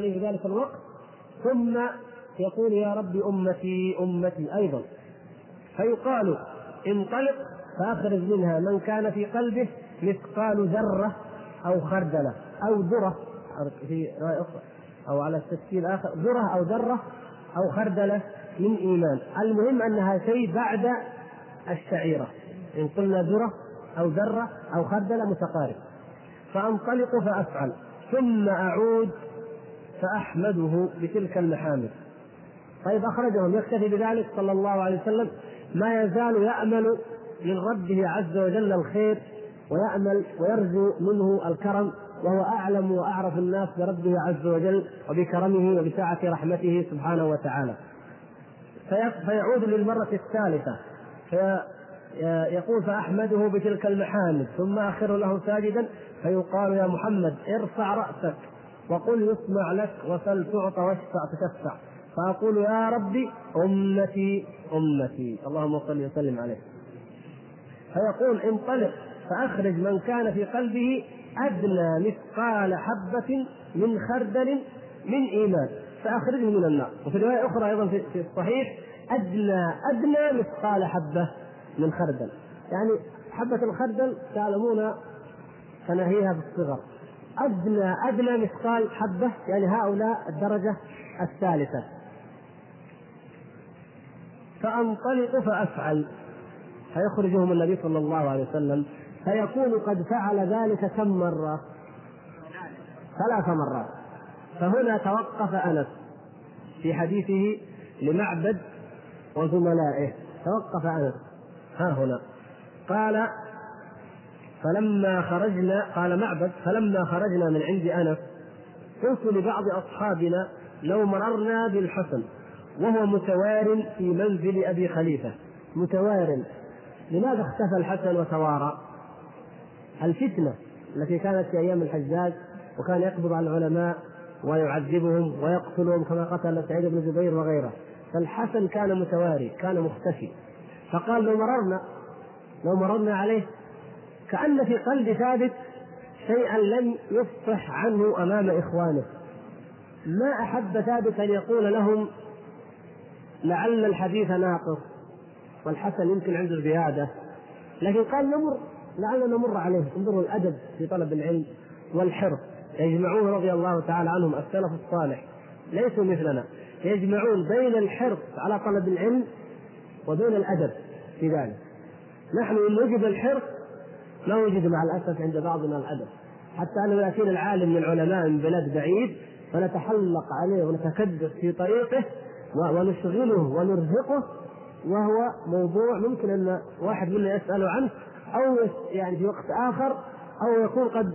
عليه ذلك الوقت ثم يقول يا رب أمتي أمتي أيضا. فيقال انطلق فأخرج منها من كان في قلبه مثقال ذرة أو خردلة أو ذرة في أو على التشكيل آخر ذرة أو ذرة أو خردلة من إيمان. المهم أنها شيء بعد الشعيرة. إن قلنا ذرة أو ذرة أو خردلة متقارب. فأنطلق فأفعل. ثم أعود فأحمده بتلك المحامد. طيب أخرجهم. يكتفي بذلك صلى الله عليه وسلم. ما يزال يأمل من ربه عز وجل الخير ويأمل ويرجو منه الكرم وهو أعلم وأعرف الناس بربه عز وجل وبكرمه وبسعة رحمته سبحانه وتعالى. فيعود للمرة الثالثة. فيقول فأحمده بتلك المحامد ثم أخر له ساجدا فيقال يا محمد ارفع رأسك. وقل يسمع لك وسل تعطى واشفع تشفع. فأقول يا ربي أمتي أمتي. اللهم صل وسلم عليه. فيقول انطلق فأخرج من كان في قلبه أدنى مثقال حبة من خردل من إيمان. فأخرجه من النار. وفي رواية أخرى أيضا في الصحيح أدنى أدنى مثقال حبة من خردل. يعني حبة الخردل تعلمون تناهيها بالصغر. أدنى أدنى مثقال حبة يعني هؤلاء الدرجة الثالثة. فأنطلق فأفعل. فيخرجهم النبي صلى الله عليه وسلم فيكون قد فعل ذلك كم مرة؟ ثلاث مرات. فهنا توقف أنس في حديثه لمعبد وزملائه. توقف أنس. ها هنا. قال فلما خرجنا قال معبد فلما خرجنا من عند أنس قلت لبعض أصحابنا لو مررنا بالحسن وهو متوار في منزل أبي خليفة. متوار. لماذا اختفى الحسن وتوارى؟ الفتنة التي كانت في أيام الحجاج وكان يقبض على العلماء ويعذبهم ويقتلهم كما قتل سعيد بن جبير وغيره. فالحسن كان متواري كان مختفي. فقال لو مررنا لو مررنا عليه كأن في قلب ثابت شيئا لم يفصح عنه أمام إخوانه. ما أحب ثابت أن يقول لهم لعل الحديث ناقص والحسن يمكن عنده زيادة. لكن قال نمر لعلنا نمر عليه. انظروا الأدب في طلب العلم والحرص. يجمعون رضي الله تعالى عنهم السلف الصالح. ليسوا مثلنا. يجمعون بين الحرص على طلب العلم وبين الأدب في ذلك. نحن إن وجد الحرص لا وجد مع الأسف عند بعضنا الأدب. حتى أنه ياتينا العالم من العلماء من بلاد بعيد فنتحلق عليه ونتكدس في طريقه ونشغله ونرهقه وهو موضوع ممكن أن واحد منا يسأل عنه أو يعني في وقت آخر أو يكون قد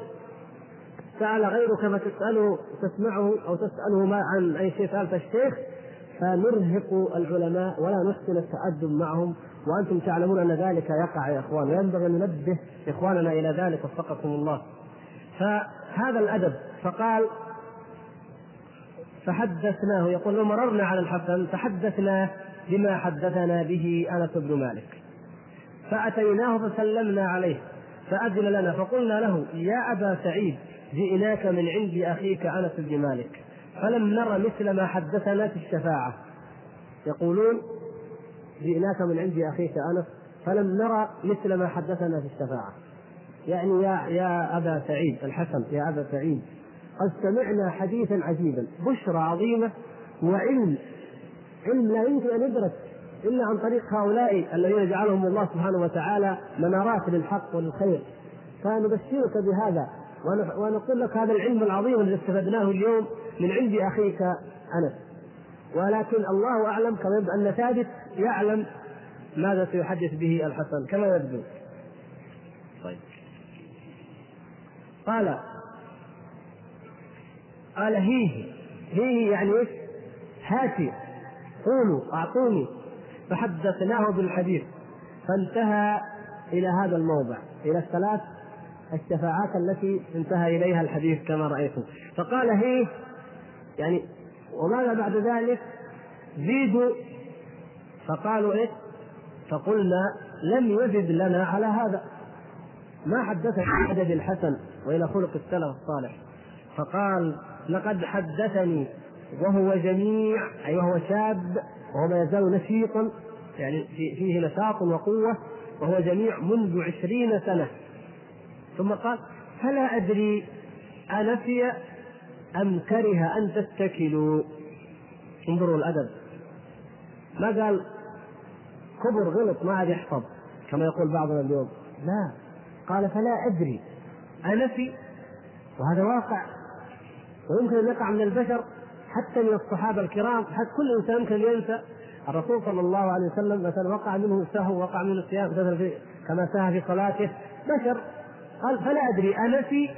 سأل غيرك فتساله تسمعه أو تسأله ما عن أي شيء سألت الشيخ. فنرهق العلماء ولا نحسن التأدب معهم. وأنتم تعلمون أن ذلك يقع يا إخوان وينبغي أن ننبه إخواننا إلى ذلك وفقكم الله. فهذا الأدب فقال فحدثناه يقول مررنا على الحسن فحدثناه بما حدثنا به أنس بن مالك. فأتيناه فسلمنا عليه فأذن لنا فقلنا له يا أبا سعيد جئناك من عند أخيك أنس بن مالك فلم نر مثل ما حدثنا في الشفاعة. يقولون جئناك من عند أخيك أنس فلم نرى مثل ما حدثنا في الشفاعة. يعني يا يا أبا سعيد الحسن يا أبا سعيد قد سمعنا حديثا عجيبا بشرى عظيمة وعلم علم لا يمكن أن يدرك إلا عن طريق هؤلاء الذين جعلهم الله سبحانه وتعالى منارات للحق وللخير. فنبشرك بهذا ونقول لك هذا العلم العظيم الذي استفدناه اليوم من عند أخيك أنس. ولكن الله أعلم كما يبدو أن ثابت يعلم ماذا سيحدث به الحسن كما يبدو. طيب. قال قال هيه هيه يعني إيش؟ هاتي قولوا أعطوني. فحدثناه بالحديث فانتهى إلى هذا الموضع إلى الثلاث الشفاعات التي انتهى إليها الحديث كما رأيتم. فقال هيه يعني وماذا بعد ذلك؟ زيدوا فقالوا إيش فقلنا لم يزد لنا على هذا. ما حدث عن ادب الحسن وإلى خلق السلف الصالح. فقال لقد حدثني وهو جميع أي وهو شاب وهو ما يزال نشيطا يعني فيه نشاط وقوة وهو جميع منذ عشرين سنة. ثم قال فلا أدري أنفي أم كره أن تتكلوا. انظروا الأدب. ما قال كبر غلط ما عاد يحفظ كما يقول بعضنا اليوم. لا قال فلا أدري أنفي وهذا واقع. ويمكن أن يقع من البشر حتى من الصحابة الكرام حتى كل إنسان يمكن ينسى. الرسول صلى الله عليه وسلم مثلا وقع منه سهو وقع منه صيام كما سهى في صلاته. بشر. قال فلا أدري انفي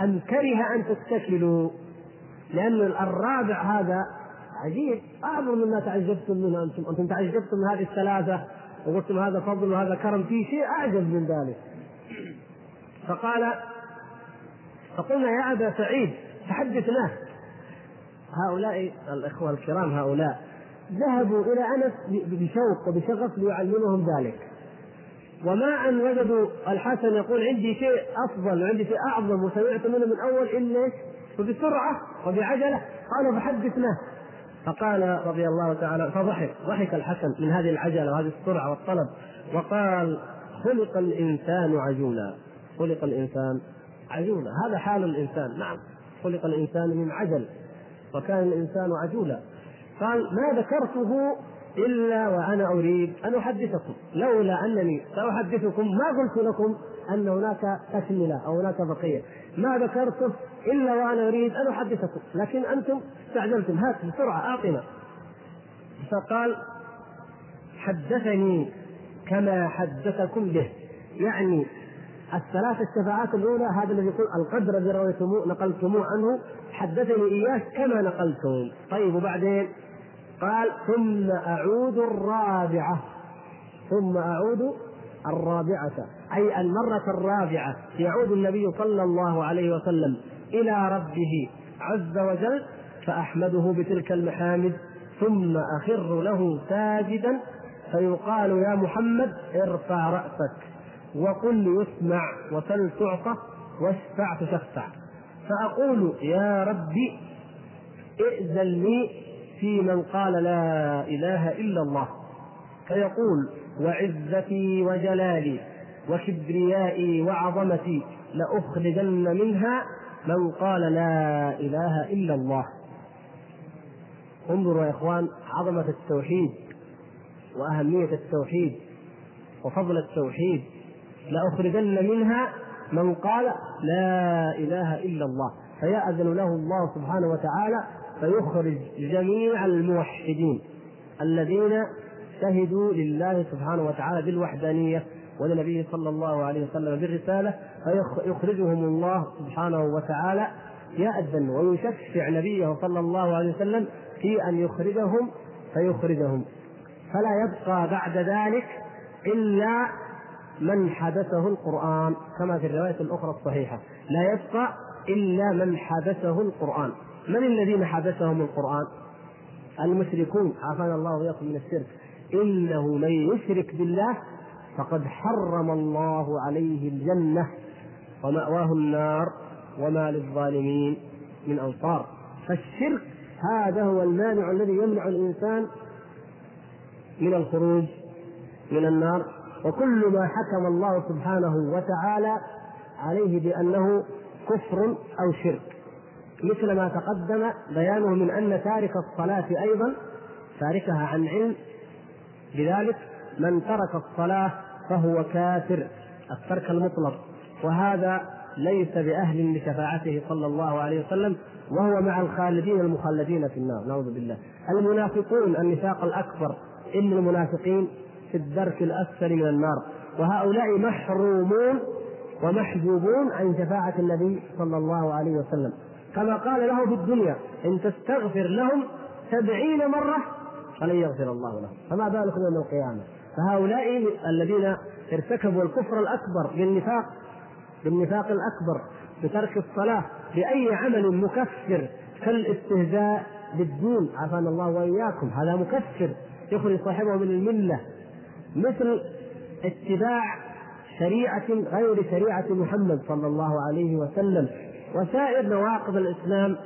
أم كره أن تتكلوا لأن الرابع هذا عجيب. اعظم مما تعجبتم منه أنتم. أنتم تعجبتم من هذه الثلاثة وقلتم هذا فضل وهذا كرم. في شيء أعجب من ذلك. فقال فقلنا يا أبا سعيد فحدثناه هؤلاء الإخوة الكرام هؤلاء ذهبوا إلى أنس بشوق وبشغف ليعلمهم ذلك. وما أن وجدوا الحسن يقول عندي شيء أفضل وعندي شيء أعظم وسمعت منه من أول الا وبسرعة وبعجلة. قالوا فحدثناه. فقال رضي الله تعالى فضحك ضحك الحسن من هذه العجلة وهذه السرعة والطلب وقال خلق الإنسان عجولا. خلق الإنسان عجولا. هذا حال الإنسان نعم. خلق الإنسان من عجل وكان الإنسان عجولا. قال ما ذكرته إلا وأنا أريد أن أحدثكم لولا أنني سأحدثكم ما قلت لكم أن هناك تكملة أو هناك بقية. ما ذكرته إلا وأنا أريد أن أحدثكم. لكن أنتم استعجلتم. هات بسرعة أعطنا فقال حدثني كما حدثكم به. يعني الثلاث الشفاعات الأولى هذا الذي يقول القدر الذي رويتموه نقلتموه عنه حدثني إياه كما نقلتم. طيب وبعدين؟ قال ثم أعود الرابعة. ثم أعود الرابعة أي المرة الرابعة يعود النبي صلى الله عليه وسلم إلى ربه عز وجل فأحمده بتلك المحامد ثم أخر له ساجدا فيقال يا محمد ارفع رأسك وقل يسمع وسل تعطى واشفع تشفع. فأقول يا ربي ائذن لي في من قال لا إله إلا الله. فيقول وعزتي وجلالي وكبريائي وعظمتي لأخرجن منها من قال لا إله إلا الله. انظروا يا إخوان عظمة التوحيد وأهمية التوحيد وفضل التوحيد لأخرجن منها من قال لا إله إلا الله. فيأذن له الله سبحانه وتعالى فيخرج جميع الموحدين الذين شهدوا لله سبحانه وتعالى بالوحدانية ولنبيه صلى الله عليه وسلم بالرسالة فيخرجهم الله سبحانه وتعالى يأذن ويشفع نبيه صلى الله عليه وسلم في أن يخرجهم فيخرجهم. فلا يبقى بعد ذلك إلا من حدثه القرآن كما في الرواية الأخرى الصحيحة. لا يبقى إلا من حدثه القرآن. من الذين حدثهم القرآن؟ المشركون عافانا الله وإياكم من الشرك. إنه من يشرك بالله فقد حرم الله عليه الجنة ومأواه النار وما للظالمين من أنصار. فالشرك هذا هو المانع الذي يمنع الإنسان من الخروج من النار. وكل ما حكم الله سبحانه وتعالى عليه بأنه كفر أو شرك. مثل ما تقدم بيانه من أن تارك الصلاة أيضا تاركها عن علم لذلك من ترك الصلاة فهو كافر الترك المطلق. وهذا ليس بأهل لشفاعته صلى الله عليه وسلم وهو مع الخالدين المخلدين في النار. نعوذ بالله. المنافقون النفاق الأكبر إن المنافقين في الدرك الأسفل من النار. وهؤلاء محرومون ومحجوبون عن شفاعة النبي صلى الله عليه وسلم. كما قال له في الدنيا إن تستغفر لهم سبعين مرة فلن يغفر الله لهم. فما بالك يوم القيامة؟ فهؤلاء الذين ارتكبوا الكفر الأكبر بالنفاق بالنفاق الأكبر بترك الصلاة بأي عمل مكفر كالاستهزاء بالدين. عافانا الله وإياكم. هذا مكفر. يخرج صاحبه من الملة. مثل اتباع شريعة غير شريعة محمد صلى الله عليه وسلم. وسائر نواقض الإسلام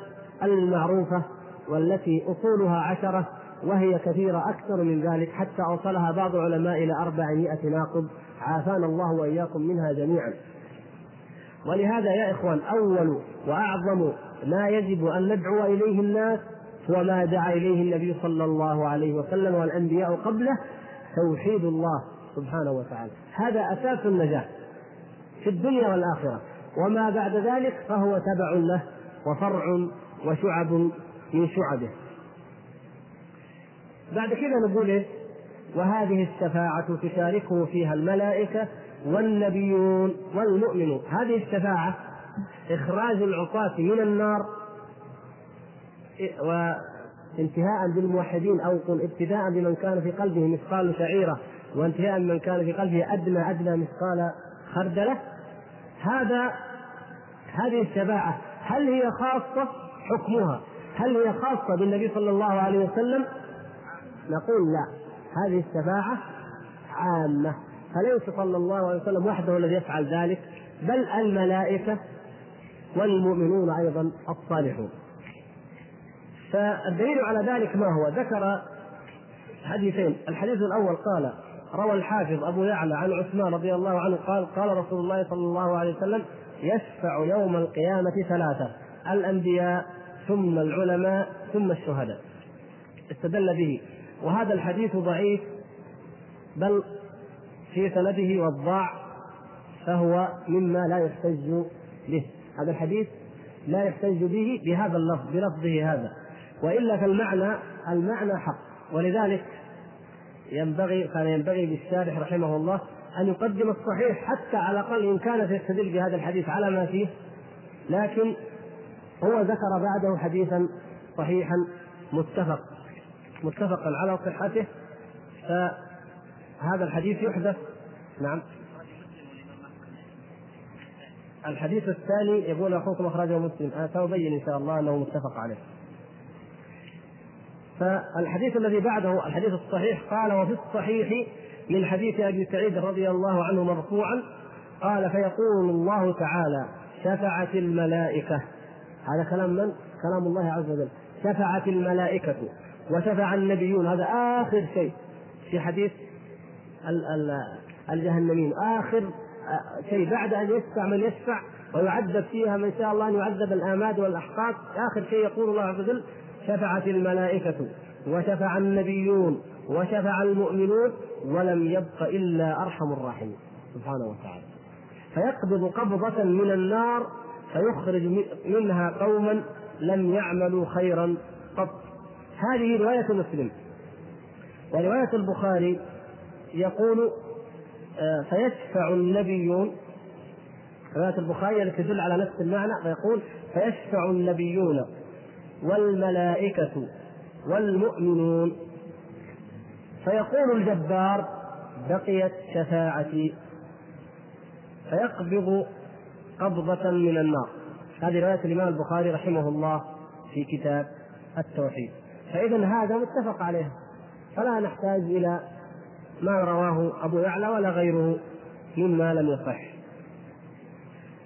المعروفة والتي أصولها عشرة وهي كثيرة أكثر من ذلك حتى أوصلها بعض العلماء إلى أربعمائة ناقض عافانا الله وإياكم منها جميعا. ولهذا يا إخوان أول وأعظم ما يجب أن ندعو إليه الناس هو ما دعا إليه النبي صلى الله عليه وسلم والأنبياء قبله توحيد الله سبحانه وتعالى. هذا أساس النجاة في الدنيا والآخرة. وما بعد ذلك فهو تبع له وفرع وشعب من شعبه. بعد كذا نقول إيه؟ وهذه الشفاعة تشاركه فيها الملائكة والنبيون والمؤمنون. هذه الشفاعة إخراج العصاة من النار وانتهاء بالموحدين أو قل ابتداء بمن كان في قلبه مثقال شعيرة وانتهاء بمن كان في قلبه أدنى أدنى مثقال خردلة. هذا هذه الشفاعة هل هي خاصة؟ حكمها. هل هي خاصة بالنبي صلى الله عليه وسلم؟ نقول لا. هذه الشفاعة عامة. فليس صلى الله عليه وسلم وحده الذي يفعل ذلك بل الملائكة والمؤمنون أيضا الصالحون. فالدليل على ذلك ما هو؟ ذكر حديثين. الحديث الأول قال روى الحافظ أبو يعلى عن عثمان رضي الله عنه قال قال رسول الله صلى الله عليه وسلم يشفع يوم القيامة ثلاثة الأنبياء ثم العلماء ثم الشهداء. استدل به وهذا الحديث ضعيف بل في سنده والضاع فهو مما لا يحتج به. هذا الحديث لا يحتج به بهذا اللفظ بلفظه هذا. وإلا فالمعنى المعنى حق. ولذلك ينبغي كان ينبغي للشارح رحمه الله أن يقدم الصحيح حتى على الأقل إن كان يستدل بهذا الحديث على ما فيه. لكن هو ذكر بعده حديثا صحيحا متفق. متفقا على صحته فهذا الحديث يحدث. نعم. الحديث الثاني يقول أخوكم أخرجه مسلم. أنا سأبين إن شاء الله أنه متفق عليه. فالحديث الذي بعده الحديث الصحيح قال وفي الصحيح من حديث أبي سعيد رضي الله عنه مرفوعا قال فيقول الله تعالى شفعت الملائكة هذا كلام من؟ كلام الله عز وجل. شفعت الملائكة وشفع النبيون. هذا آخر شيء في حديث الجهنمين آخر شيء بعد أن يشفع من يشفع ويعذب فيها من شاء الله أن يعذب الآماد والاحقاق آخر شيء يقول الله عز وجل شفعت الملائكة وشفع النبيون وشفع المؤمنون ولم يبق إلا أرحم الراحمين. سبحانه وتعالى. فيقبض قبضة من النار فيخرج منها قوما لم يعملوا خيرا قط. هذه رواية مسلم. ورواية البخاري يقول آه، فيشفع النبيون. رواية البخاري التي تدل على نفس المعنى فيقول فيشفع النبيون والملائكة والمؤمنون. فيقول الجبار بقيت شفاعتي. فيقبض قبضة من النار. هذه رواية الإمام البخاري رحمه الله في كتاب التوحيد. فإذا هذا متفق عليه. فلا نحتاج إلى ما رواه أبو يعلى ولا غيره مما لم يصح.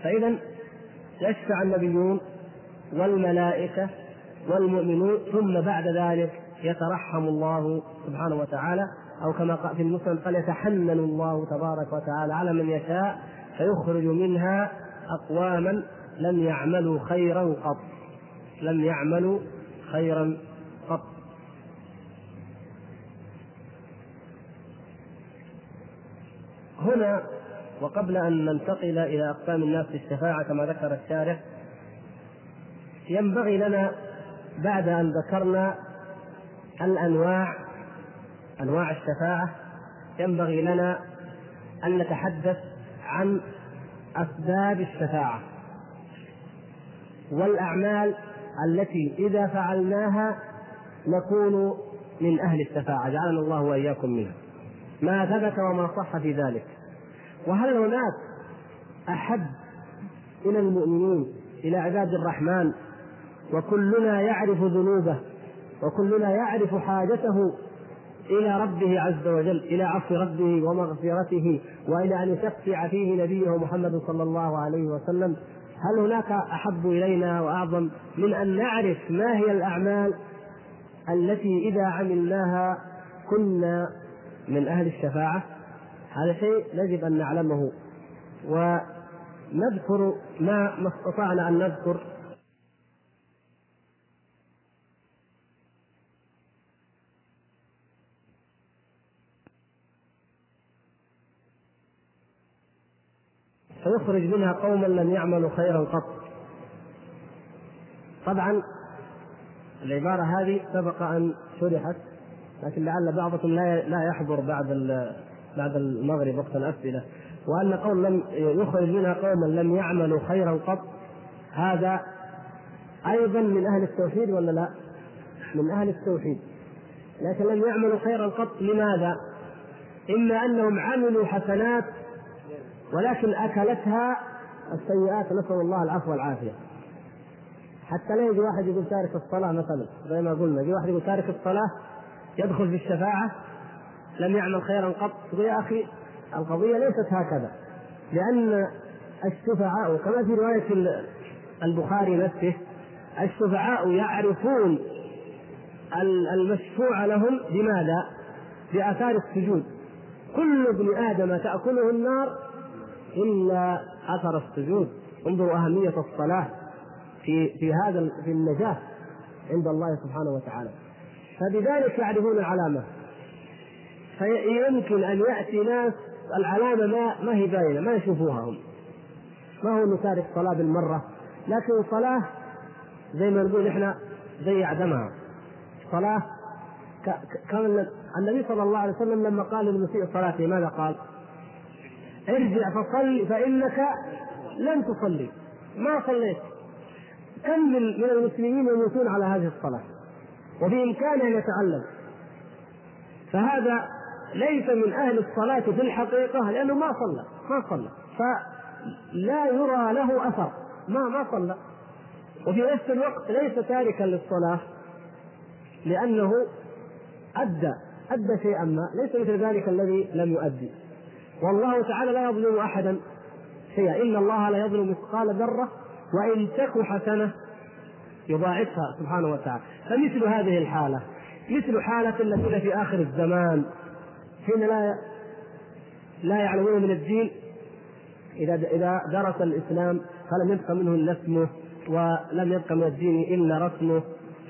فإذا يشفع النبيون والملائكة والمؤمنون ثم بعد ذلك يترحم الله سبحانه وتعالى أو كما قال في المسلم قال يتحنن الله تبارك وتعالى على من يشاء فيخرج منها أقواما لم يعملوا خيرا قط. لم يعملوا خيرا قط هنا وقبل أن ننتقل إلى أقسام الناس في الشفاعة كما ذكر الشارح ينبغي لنا بعد أن ذكرنا الأنواع أنواع الشفاعة ينبغي لنا أن نتحدث عن أسباب الشفاعة والأعمال التي إذا فعلناها نكون من أهل الشفاعة. جعلنا الله وإياكم منها. ما ثبت وما صح في ذلك. وهل هناك أحب إلى المؤمنين إلى عباد الرحمن وكلنا يعرف ذنوبه وكلنا يعرف حاجته إلى ربه عز وجل إلى عفو ربه ومغفرته وإلى أن يشفع فيه نبيه محمد صلى الله عليه وسلم. هل هناك أحب إلينا وأعظم من أن نعرف ما هي الأعمال التي إذا عملناها كنا من أهل الشفاعة؟ هذا شيء يجب أن نعلمه. ونذكر ما ما استطعنا أن نذكر. فيخرج منها قوما لم يعملوا خيرا قط. طبعا العبارة هذه سبق أن شرحت لكن لعل بعضكم لا لا يحضر بعد بعد المغرب وقت الأسئلة وأن قوم لم يخرج منها قوما لم يعملوا خيرا قط هذا أيضا من أهل التوحيد ولا لا؟ من أهل التوحيد لكن لم يعملوا خيرا قط لماذا؟ إما أنهم عملوا حسنات ولكن أكلتها السيئات نسأل الله العفو والعافية حتى لا يجي واحد يقول تارك الصلاة مثلا زي ما قلنا يجي واحد يقول تارك الصلاة يدخل في الشفاعة لم يعمل خيرا قط. يا أخي القضية ليست هكذا لأن الشفعاء كما في رواية البخاري نفسه الشفعاء يعرفون المشفوع لهم بماذا؟ بآثار السجود. كل ابن آدم تأكله النار إلا أثر السجود. انظروا أهمية الصلاة في في هذا في النجاة عند الله سبحانه وتعالى. فبذلك يعرفون العلامة. فيمكن أن يأتي ناس العلامة ما ما هي باينة ما يشوفوها هم. ما هو انه تارك صلاة بالمرة؟ لكن صلاة زي ما نقول إحنا زي عدمها. صلاة كان النبي صلى الله عليه وسلم لما قال للمسيء صلاته ماذا قال؟ ارجع فصل فإنك لم تصلي. ما صليت. كم من المسلمين يموتون على هذه الصلاة؟ وبإمكانه أن يتعلم. فهذا ليس من أهل الصلاة في الحقيقة لأنه ما صلى ما صلى. فلا يرى له أثر. ما ما صلى. وفي نفس الوقت ليس تاركا للصلاة لأنه أدى أدى شيئا ما. ليس مثل ذلك الذي لم يؤدي. والله تعالى لا يظلم أحدا شيئا. إن الله لا يظلم مثقال ذرة وإن تك حسنة يضاعفها سبحانه وتعالى. فمثل هذه الحالة مثل حالة الذين في آخر الزمان. حين لا لا يعلمون من الدين إذا إذا درس الإسلام فلم يبق منه إلا اسمه ولم يبق من الدين إلا رسمه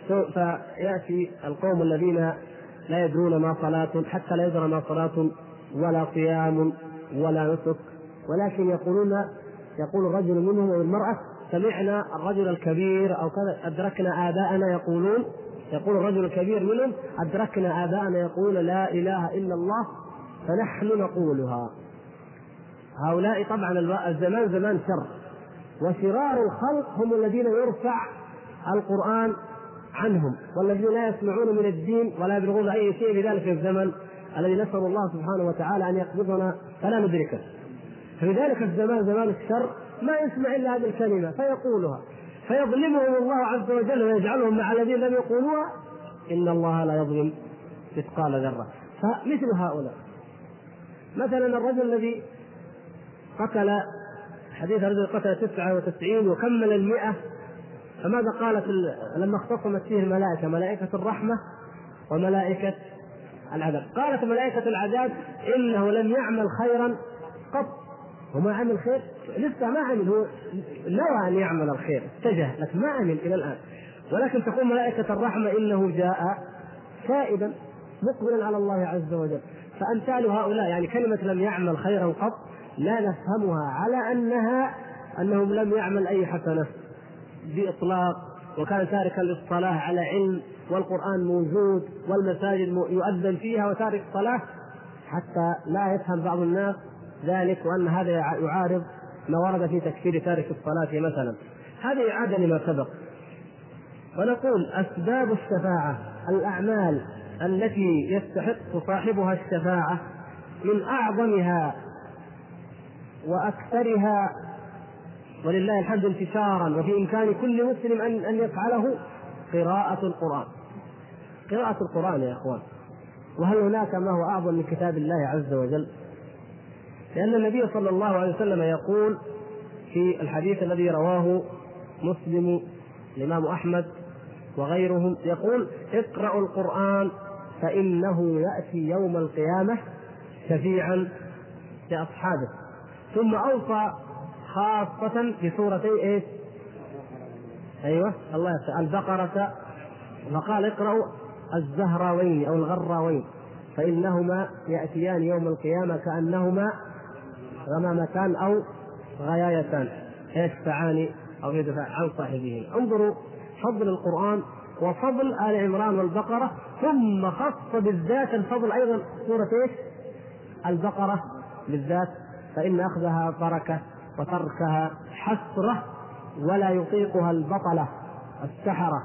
فيأتي القوم الذين لا يدرون ما صلاة حتى لا يدرى ما صلاة ولا صيام ولا نسك ولكن يقولون يقول الرجل منهم أو المرأة سمعنا الرجل الكبير أو كذا أدركنا آباءنا يقولون يقول الرجل الكبير منهم أدركنا آباءنا يقولون لا إله إلا الله فنحن نقولها. هؤلاء طبعا الزمان زمان شر وشرار الخلق هم الذين يرفع القرآن عنهم والذين لا يسمعون من الدين ولا يبلغون أي شيء في ذلك الزمن الذي نسأل الله سبحانه وتعالى أن يقبضنا فلا ندركه. في ذلك الزمان زمان الشر ما يسمع إلا هذه الكلمة فيقولها. فيظلمهم الله عز وجل ويجعلهم مع الذين لم يقولوها إن الله لا يظلم مثقال ذرة. فمثل هؤلاء. مثلا الرجل الذي قتل حديث الرجل قتل تسعة وتسعين وكمل المئة فماذا قالت لما اختصمت فيه الملائكة؟ ملائكة الرحمة وملائكة العذاب. قالت ملائكة العذاب إنه لم يعمل خيرا قط. وما عمل خير لسه ما عمل هو نوى أن يعمل الخير اتجه لكن ما عمل إلى الآن. ولكن تقول ملائكة الرحمة إنه جاء تائبا مقبلا على الله عز وجل. فأمثال هؤلاء يعني كلمة لم يعمل خيرا قط لا نفهمها على أنها أنهم لم يعمل أي حسنة. بإطلاق وكان تاركا للصلاة على علم والقرآن موجود والمساجد يؤذن فيها وتارك الصلاة حتى لا يفهم بعض الناس ذلك وأن هذا يعارض ما ورد في تكفير تارك الصلاة مثلا. هذه إعادة لما سبق. ونقول أسباب الشفاعة الأعمال التي يستحق صاحبها الشفاعة من أعظمها وأكثرها ولله الحمد انتشارا وفي إمكان كل مسلم أن أن يفعله قراءة القرآن. قراءة القرآن يا إخوان. وهل هناك ما هو أعظم من كتاب الله عز وجل؟ لأن النبي صلى الله عليه وسلم يقول في الحديث الذي رواه مسلم الإمام أحمد وغيرهم يقول اقرأوا القرآن فإنه يأتي يوم القيامة شفيعا لأصحابه ثم أوصى خاصة في سورتي إيش؟ أيوه الله يسأل البقرة فقال اقرأوا الزهراوين أو الغراوين فإنهما يأتيان يوم القيامة كأنهما غمامتان أو غيايتان يشفعان أو يدفع عن صاحبهما انظروا فضل القرآن وفضل آل عمران والبقرة ثم خص بالذات الفضل أيضا. سورة إيش؟ البقرة بالذات فإن أخذها بركة وتركها حسرة ولا يطيقها البطلة السحرة.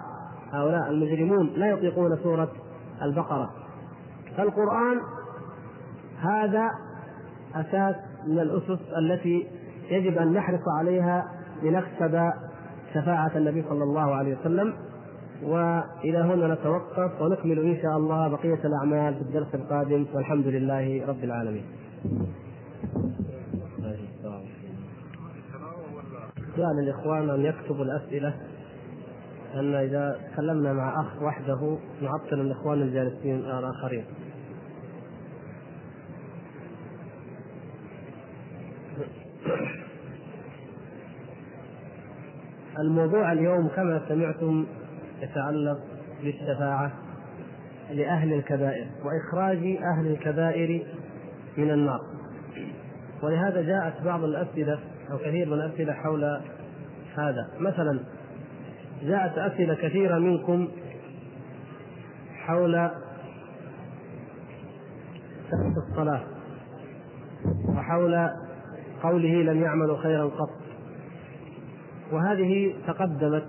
هؤلاء المجرمون لا يطيقون سورة البقرة. فالقرآن هذا أساس من الأسس التي يجب أن نحرص عليها لنكسب شفاعة النبي صلى الله عليه وسلم وإلى هنا نتوقف ونكمل إن شاء الله بقية الأعمال في الدرس القادم والحمد لله رب العالمين. سؤال الإخوان أن يكتبوا الأسئلة أن إذا تكلمنا مع أخ وحده نعطل الإخوان الجالسين الآخرين. الموضوع اليوم كما سمعتم يتعلق بالشفاعة لأهل الكبائر وإخراج أهل الكبائر من النار. ولهذا جاءت بعض الأسئلة أو كثير من الأسئلة حول هذا. مثلا جاءت أسئلة كثيرة منكم حول الصلاة وحول قوله لم يعملوا خيرا قط. وهذه تقدمت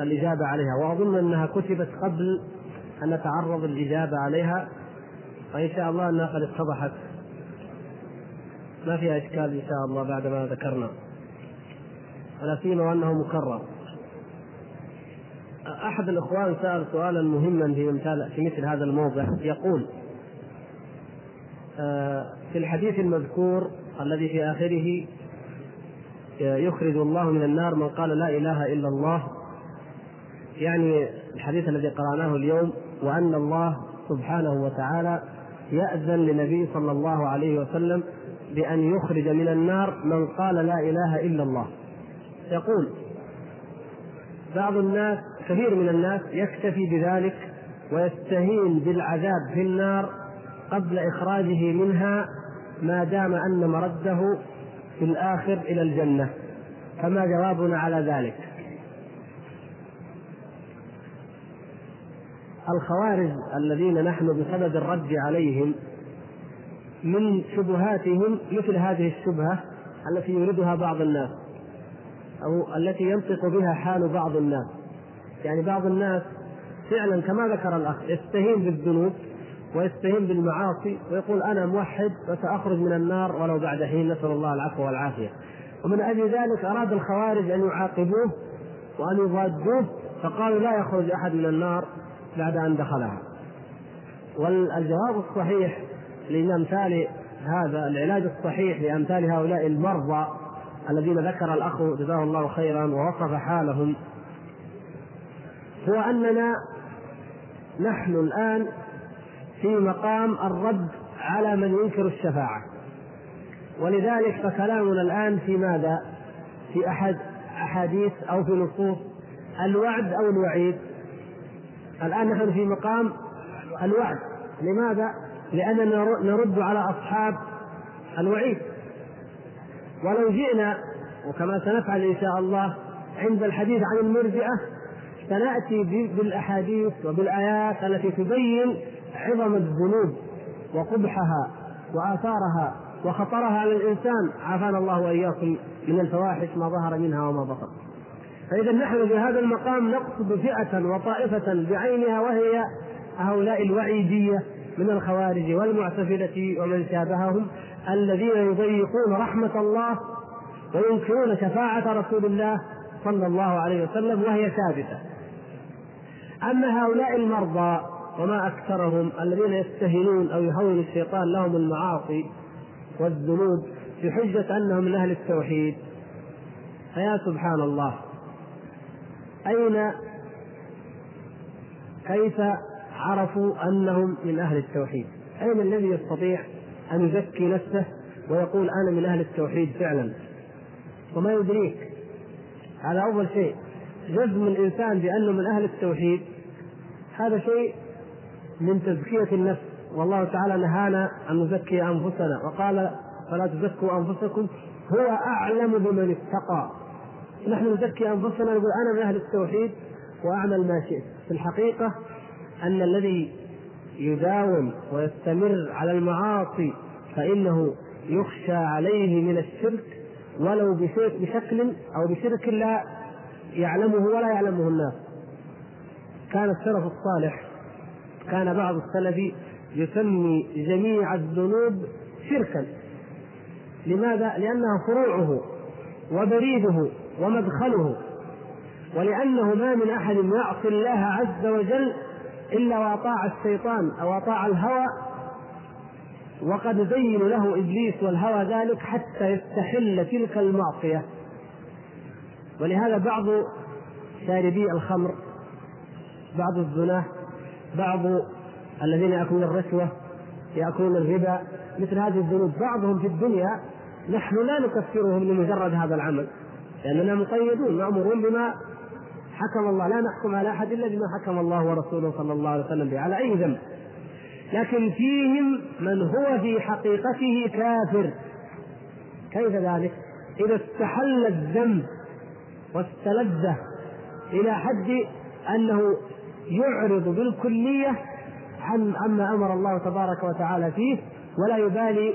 الإجابة عليها وأظن أنها كتبت قبل أن نتعرض الإجابة عليها وإن شاء الله أنها قد اتضحت. ما فيها إشكال إن شاء الله بعد ما ذكرنا. ولا سيما وأنه مكرر. أحد الإخوان سأل سؤالا مهما في مثال في مثل هذا الموضع يقول آه، في الحديث المذكور الذي في آخره يخرج الله من النار من قال لا إله إلا الله. يعني الحديث الذي قرأناه اليوم وأن الله سبحانه وتعالى يأذن للنبي صلى الله عليه وسلم بأن يخرج من النار من قال لا إله إلا الله. يقول بعض الناس كثير من الناس يكتفي بذلك ويستهين بالعذاب في النار قبل إخراجه منها ما دام أن مرده في الآخر إلى الجنة فما جوابنا على ذلك؟ الخوارج الذين نحن بصدد الرد عليهم من شبهاتهم مثل هذه الشبهة التي يريدها بعض الناس أو التي ينطق بها حال بعض الناس. يعني بعض الناس فعلا كما ذكر الأخ يستهين بالذنوب ويستهين بالمعاصي ويقول أنا موحد وسأخرج من النار ولو بعد حين نسأل الله العفو والعافية. ومن أجل ذلك أراد الخوارج أن يعاقبوه وأن يضادوه فقالوا لا يخرج أحد من النار بعد أن دخلها. والجواب الصحيح لأمثال هذا العلاج الصحيح لأمثال هؤلاء المرضى الذين ذكر الأخ جزاه الله خيرا ووصف حالهم هو أننا نحن الآن في مقام الرد على من ينكر الشفاعة ولذلك فكلامنا الآن في ماذا؟ في أحد أحاديث أو في نصوص الوعد أو الوعيد الآن نحن في مقام الوعد لماذا؟ لأننا نرد على أصحاب الوعيد ولو جئنا وكما سنفعل إن شاء الله عند الحديث عن المرجئة سنأتي بالأحاديث وبالآيات التي تبين عظم الذنوب وقبحها وآثارها وخطرها على الإنسان عافانا الله وإياكم من الفواحش ما ظهر منها وما بطن. فإذا نحن في هذا المقام نقصد فئة وطائفة بعينها وهي هؤلاء الوعيدية من الخوارج والمعتزلة ومن شابههم الذين يضيقون رحمة الله وينكرون شفاعة رسول الله صلى الله عليه وسلم وهي ثابتة. أما هؤلاء المرضى وما أكثرهم الذين يستهينون أو يهون الشيطان لهم المعاصي والذنوب بحجة أنهم من أهل التوحيد. فيا سبحان الله أين كيف عرفوا أنهم من أهل التوحيد؟ أين الذي يستطيع أن يزكي نفسه ويقول أنا من أهل التوحيد فعلا؟ وما يدريك. هذا أول شيء. جزم الإنسان بأنه من أهل التوحيد هذا شيء من تزكية النفس. والله تعالى نهانا أن نزكي أنفسنا. وقال فلا تزكوا أنفسكم هو أعلم بمن اتقى. نحن نزكي أنفسنا نقول أنا من أهل التوحيد وأعمل ما شئت. في الحقيقة أن الذي يداوم ويستمر على المعاصي فإنه يخشى عليه من الشرك ولو بشكل أو بشرك لا يعلمه ولا يعلمه الناس. كان السلف الصالح كان بعض السلف يسمي جميع الذنوب شركا. لماذا؟ لأنها فروعه وبريده ومدخله. ولأنه ما من أحد يعصي الله عز وجل إلا وأطاع الشيطان أو أطاع الهوى. وقد زين له إبليس والهوى ذلك حتى يستحل تلك المعصية. ولهذا بعض شاربي الخمر بعض الزناه بعض الذين يأكلون الرشوة يأكلون الربا مثل هذه الذنوب. بعضهم في الدنيا نحن لا نكفرهم لمجرد هذا العمل لأننا مقيدون مأمورون بما حكم الله. لا نحكم على أحد إلا بما حكم الله ورسوله صلى الله عليه وسلم به على أي ذنب. لكن فيهم من هو في حقيقته كافر. كيف ذلك؟ إذا استحل الذنب واستلذه إلى حد أنه يعرض بالكلية عن عما أمر الله تبارك وتعالى فيه ولا يبالي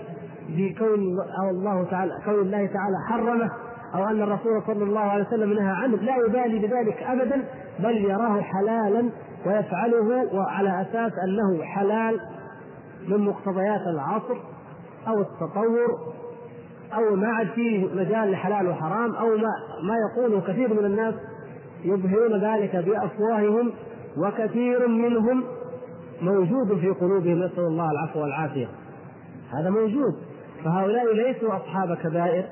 بكون أو الله تعالى كون الله تعالى حرمه أو أن الرسول صلى الله عليه وسلم نهى عنه. لا يبالي بذلك أبدا بل يراه حلالا ويفعله وعلى أساس أنه حلال من مقتضيات العصر أو التطور أو ما عاد فيه مجال لحلال وحرام أو ما ما يقوله كثير من الناس يظهرون ذلك بأفواههم وكثير منهم موجود في قلوبهم نسأل الله العفو والعافية. هذا موجود. فهؤلاء ليسوا أصحاب كبائر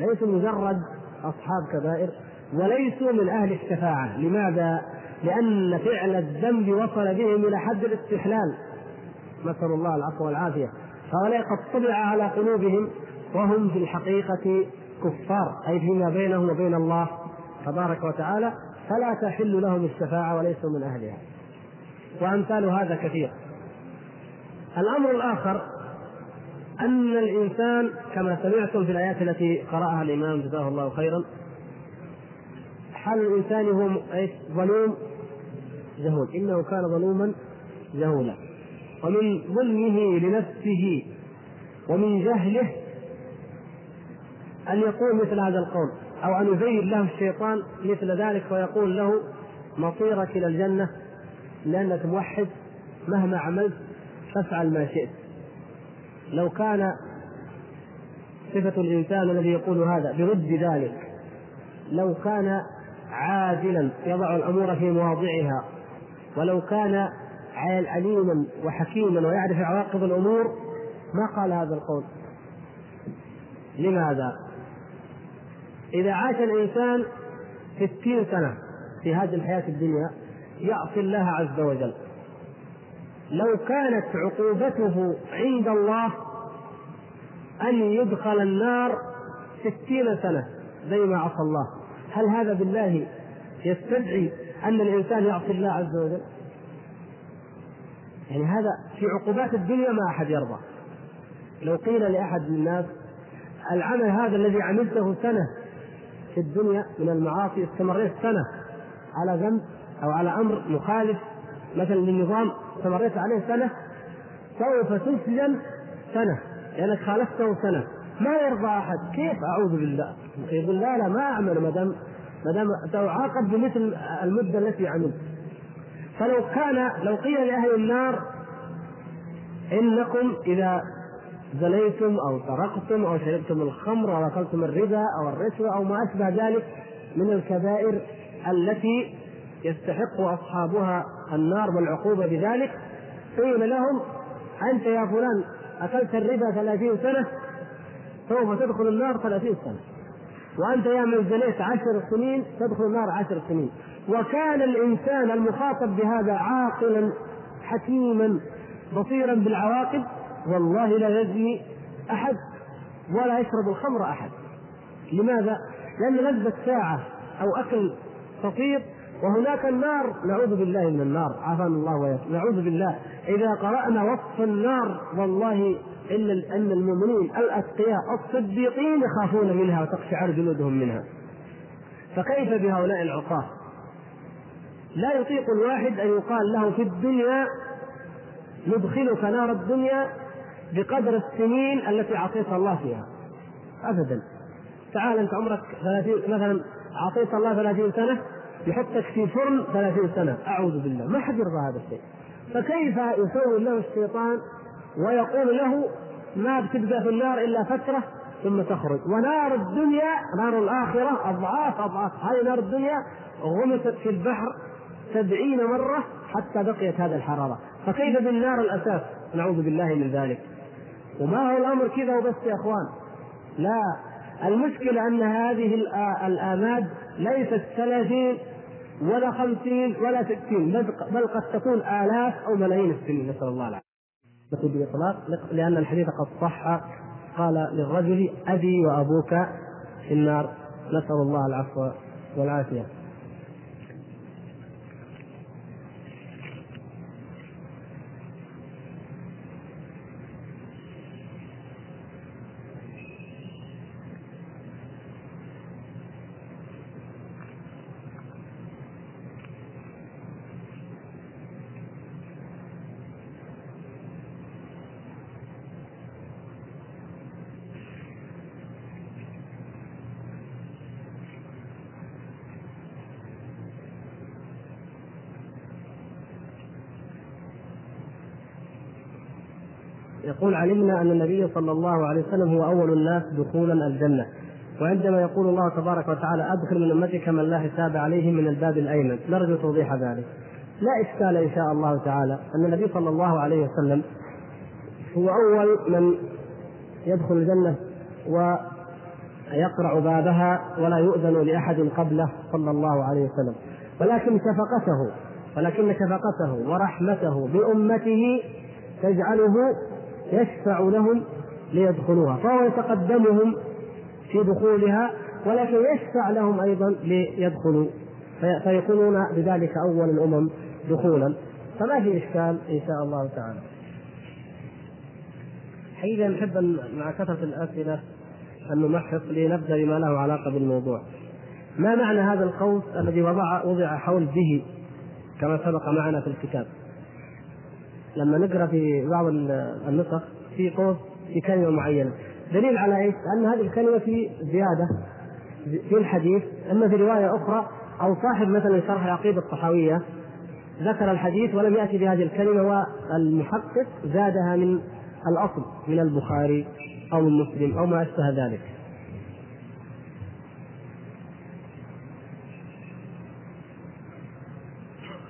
ليسوا مجرد أصحاب كبائر وليسوا من أهل الشفاعة. لماذا؟ لأن فعل الذنب وصل بهم إلى حد الاستحلال. نسأل الله العفو والعافية. هؤلاء قد طبع على قلوبهم وهم في الحقيقة كفار أي فيما بينهم وبين الله تبارك وتعالى. فلا تحل لهم الشفاعة وليسوا من أهلها. وأمثال هذا كثير. الأمر الآخر أن الإنسان كما سمعتم في الآيات التي قرأها الإمام جزاه الله خيرا حال الإنسان هو؟ ظلوم جهول. إنه كان ظلوما جهولا. ومن ظلمه لنفسه ومن جهله أن يقول مثل هذا القول. أو أن يزين له الشيطان مثل ذلك ويقول له مصيرك إلى الجنة لأنك موحد مهما عملت فافعل ما شئت لو كان صفة الإنسان الذي يقول هذا برد ذلك لو كان عادلا يضع الأمور في مواضعها ولو كان عليما وحكيما ويعرف عواقب الأمور ما قال هذا القول لماذا؟ إذا عاش الإنسان ستين سنة في هذه الحياة الدنيا يعصي الله عز وجل. لو كانت عقوبته عند الله أن يدخل النار ستين سنة زي ما عصى الله هل هذا بالله يستدعي أن الإنسان يعصي الله عز وجل؟ يعني هذا في عقوبات الدنيا ما أحد يرضى. لو قيل لأحد من الناس العمل هذا الذي عملته سنة في الدنيا من المعاصي استمريت سنة على ذنب أو على أمر مخالف مثلا للنظام استمريت عليه سنة سوف تسجن سنة لأنك خالفته سنة. ما يرضى أحد. كيف أعوذ بالله؟ يقول لا لا ما أعمل ما دام ما دام تعاقب بمثل المدة التي عملت. فلو كان لو قيل لأهل النار إنكم إذا زنيتم أو سرقتم أو شربتم الخمر أو أكلتم الربا أو الرشوة أو ما أشبه ذلك من الكبائر التي يستحق أصحابها النار والعقوبة بذلك. قيل لهم أنت يا فلان أكلت الربا ثلاثين سنة سوف تدخل النار ثلاثين سنة. وأنت يا من زنيت عشر سنين تدخل النار عشر سنين. وكان الإنسان المخاطب بهذا عاقلا حكيما بصيرا بالعواقب والله لا يزني أحد ولا يشرب الخمر أحد. لماذا؟ لأن لذة ساعة أو أكل فطير وهناك النار. نعوذ بالله من النار. عافانا الله وإياكم. نعوذ بالله. إذا قرأنا وصف النار والله إن أن المؤمنين الأتقياء الصديقين يخافون منها وتقشعر جلودهم منها. فكيف بهؤلاء العصاة؟ لا يطيق الواحد أن يقال له في الدنيا ندخلك نار الدنيا بقدر السنين التي عصيت الله فيها. أبدا. تعال أنت عمرك 30 مثلا عصيت الله 30 سنة يحطك في فرن 30 سنة. أعوذ بالله. ما حد يرضى هذا الشيء. فكيف يسوي له الشيطان ويقول له ما بتبقى في النار إلا فترة ثم تخرج؟ ونار الدنيا نار الآخرة أضعاف أضعاف. هذه نار الدنيا غمست في البحر سبعين مرة حتى بقيت هذه الحرارة. فكيف بالنار الأساس؟ نعوذ بالله من ذلك. وما هو الأمر كذا وبس يا أخوان. لا المشكلة أن هذه الآماد ليست ثلاثين ولا خمسين ولا ستين بل قد تكون آلاف أو ملايين السنين نسأل الله العافية. نقول بالإطلاق لأن الحديث قد صح. قال للرجل أبي وأبوك في النار. نسأل الله العفو والعافية. يقول علمنا أن النبي صلى الله عليه وسلم هو أول الناس دخولا الجنة. وعندما يقول الله تبارك وتعالى أدخل من أمتك من لا حساب عليهم من الباب الأيمن. نرجو توضيح ذلك. لا إشكال إن شاء الله تعالى أن النبي صلى الله عليه وسلم هو أول من يدخل الجنة ويقرع بابها ولا يؤذن لأحد قبله صلى الله عليه وسلم. ولكن شفقته ولكن شفقته ورحمته بأمته تجعله يشفع لهم ليدخلوها فهو يتقدمهم في دخولها ولكن يشفع لهم أيضا ليدخلوا فيكونون بذلك أول الأمم دخولا فما في إشكال إن شاء الله تعالى. حقيقة نحب مع كثرة الأسئلة أن نمحص لنبدأ بما له علاقة بالموضوع. ما معنى هذا القوس الذي وضع وضع حول به كما سبق معنا في الكتاب؟ لما نقرأ في بعض النسخ في قوس في كلمة معينة دليل على إيش؟ ان هذه الكلمة في زيادة في الحديث أما في رواية أخرى أو صاحب مثلا شرح العقيدة الطحاويه ذكر الحديث ولم يأتي بهذه الكلمة والمحقق زادها من الأصل من البخاري أو من مسلم أو ما أشبه ذلك.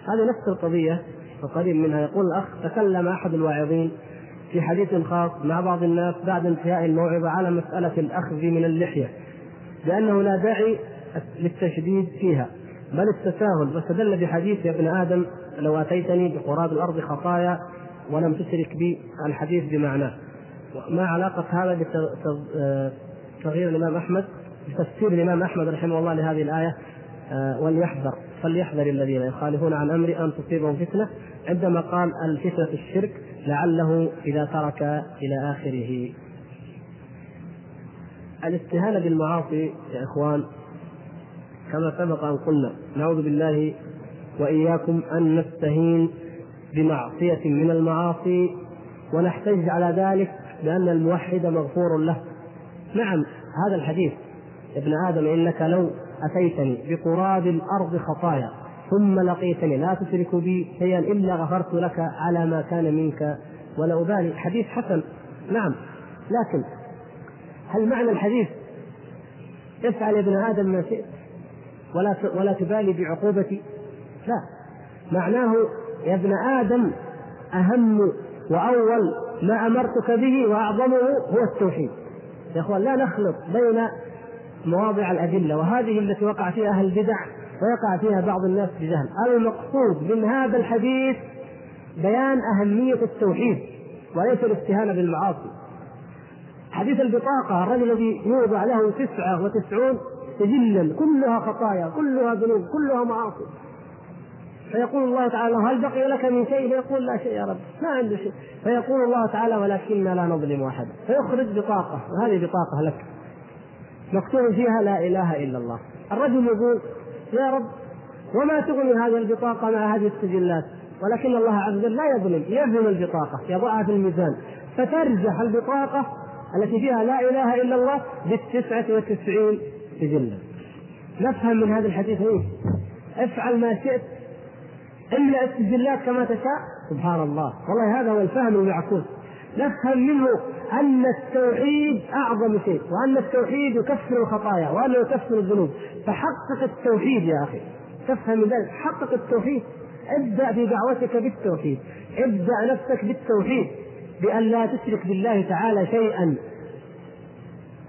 هذه نفس القضية وقريب منها يقول الأخ تكلم أحد الواعظين في حديث خاص مع بعض الناس بعد انتهاء الموعظة على مسألة الأخذ من اللحية بانه لا داعي للتشديد فيها بل التساهل واستدل بحديث يا ابن آدم لو آتيتني بقراب الأرض خطايا ولم تشرك بي الحديث بمعناه ما علاقة هذا بتغيير الإمام أحمد؟ بتفسير الإمام أحمد رحمه الله لهذه الآية آه، وليحذر. فليحذر الذين يخالفون عن امري أن تصيبهم فتنة عندما قال الفتنة الشرك لعله إذا ترك إلى آخره. الاستهانة بالمعاصي يا إخوان كما سبق أن قلنا نعوذ بالله وإياكم أن نستهين بمعصية من المعاصي ونحتج على ذلك بأن الموحد مغفور له. نعم هذا الحديث ابن آدم إنك لو أتيتني بقراب الأرض خطايا ثم لقيتني لا تشرك بي شيئا إلا غفرت لك على ما كان منك. ولا أبالي حديث حسن. نعم. لكن هل معنى الحديث؟ افعل يا ابن آدم ما شئت ولا ولا تبالي بعقوبتي. لا. معناه يا ابن آدم أهم وأول ما أمرتك به وأعظمه هو التوحيد. يا أخوان لا نخلط بين مواضع الأدلة وهذه التي وقع فيها أهل البدع ويقع فيها بعض الناس بجهل المقصود من هذا الحديث بيان أهمية التوحيد وليس الاستهانة بالمعاصي. حديث البطاقة الرجل الذي يوضع له تسعة وتسعون سجلا كلها خطايا كلها ذنوب كلها معاصي. فيقول الله تعالى هل بقي لك من شيء؟ فيقول لا شيء يا رب ما عنده شيء. فيقول الله تعالى ولكننا لا نظلم أحدا. فيخرج بطاقة وهذه بطاقة لك. مكتوب فيها لا إله إلا الله. الرجل يقول يا رب وما تغني هذه البطاقة مع هذه السجلات؟ ولكن الله عز وجل لا يظلم يظلم البطاقة يضعها في الميزان. فترجح البطاقة التي فيها لا إله إلا الله بالتسعة وتسعين سجلا. نفهم من هذا الحديث إيه؟ افعل ما شئت املأ السجلات كما تشاء. سبحان الله. والله هذا هو الفهم المعكوس نفهم منه أن التوحيد أعظم شيء وأن التوحيد يكفر الخطايا وانه يكفر الذنوب. فحقق التوحيد يا أخي. تفهم من ذلك؟ حقق التوحيد. ابدأ في دعوتك بالتوحيد. ابدأ نفسك بالتوحيد. بأن لا تشرك بالله تعالى شيئا.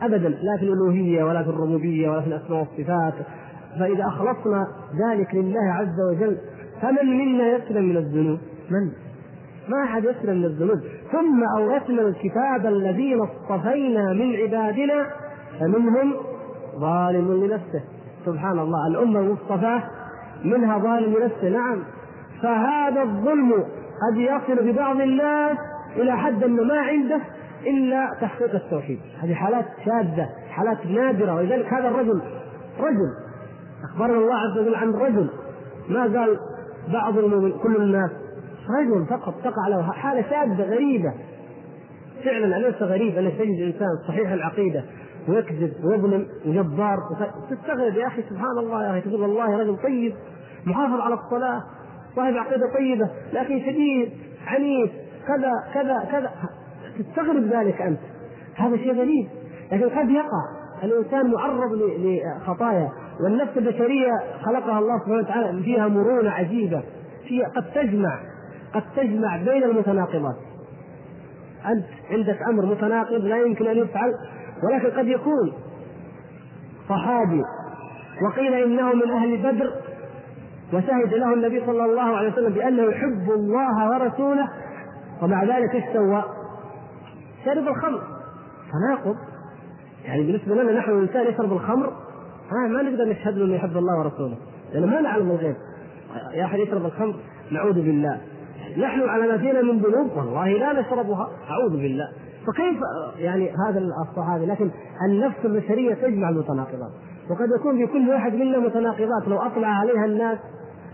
ابدا. لا في الألوهية ولا في الربوبية ولا في الأسماء والصفات. فإذا أخلصنا ذلك لله عز وجل فمن منا يسلم من الذنوب؟ من؟ ما أحد يسلم من الذنوب. ثم أورثنا الكتاب الذين اصطفينا من عبادنا فمنهم ظالم لنفسه. سبحان الله الأمة المصطفاه منها ظالم لنفسه. نعم. فهذا الظلم قد يصل ببعض الناس إلى حد أنه ما عنده إلا تحقيق التوحيد. هذه حالات شاذة حالات نادرة. ولذلك هذا الرجل رجل. أخبرنا الله عز وجل عن رجل. ما قال بعض المؤمن كل الناس رجل فقط تقع له حالة شاذة غريبة. فعلا أليس غريب؟ أن تجد إنسان صحيح العقيدة؟ ويكذب ويظلم وجبار تستغرب يا أخي سبحان الله يا أخي تقول والله رجل طيب محافظ على الصلاة صاحب عقيدة طيبة لكن شديد عنيف كذا كذا كذا. تستغرب ذلك أنت. هذا شيء غريب. لكن قد يقع. الإنسان معرض لخطايا. والنفس البشرية خلقها الله سبحانه وتعالى فيها مرونة عجيبة. فيها قد تجمع. قد تجمع بين المتناقضات. أنت عندك أمر متناقض لا يمكن أن يفعل ولكن قد يكون. صحابي وقيل إنه من أهل بدر وشهد له النبي صلى الله عليه وسلم بأنه يحب الله ورسوله ومع ذلك إيش سوى؟ شرب الخمر تناقض. يعني بالنسبة لنا نحن الإنسان يشرب الخمر ها ما نقدر نشهد له إنه يحب الله ورسوله لأنه ما نعلم الغيب. يا احد يشرب الخمر نعوذ بالله. نحن على ما فينا من ذنوب والله لا نشربها أعوذ بالله. فكيف يعني هذا الصحابي لكن النفس البشرية تجمع المتناقضات. وقد يكون في كل واحد منا متناقضات. لو أطلع عليها الناس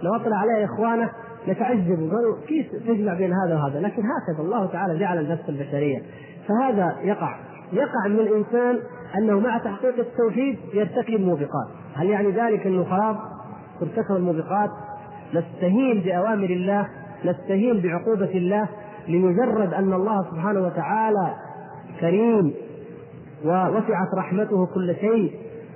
لو أطلع عليها إخوانه يتعجبوا قالوا كيف تجمع بين هذا وهذا؟ لكن هكذا الله تعالى جعل النفس البشرية. فهذا يقع. يقع من الإنسان أنه مع تحقيق التوحيد يرتكب موبقات هل يعني ذلك انه خلاص ارتكب الموبقات. نستهين بأوامر الله نستهين بعقوبة الله لمجرد أن الله سبحانه وتعالى كريم ووسعت رحمته كل شيء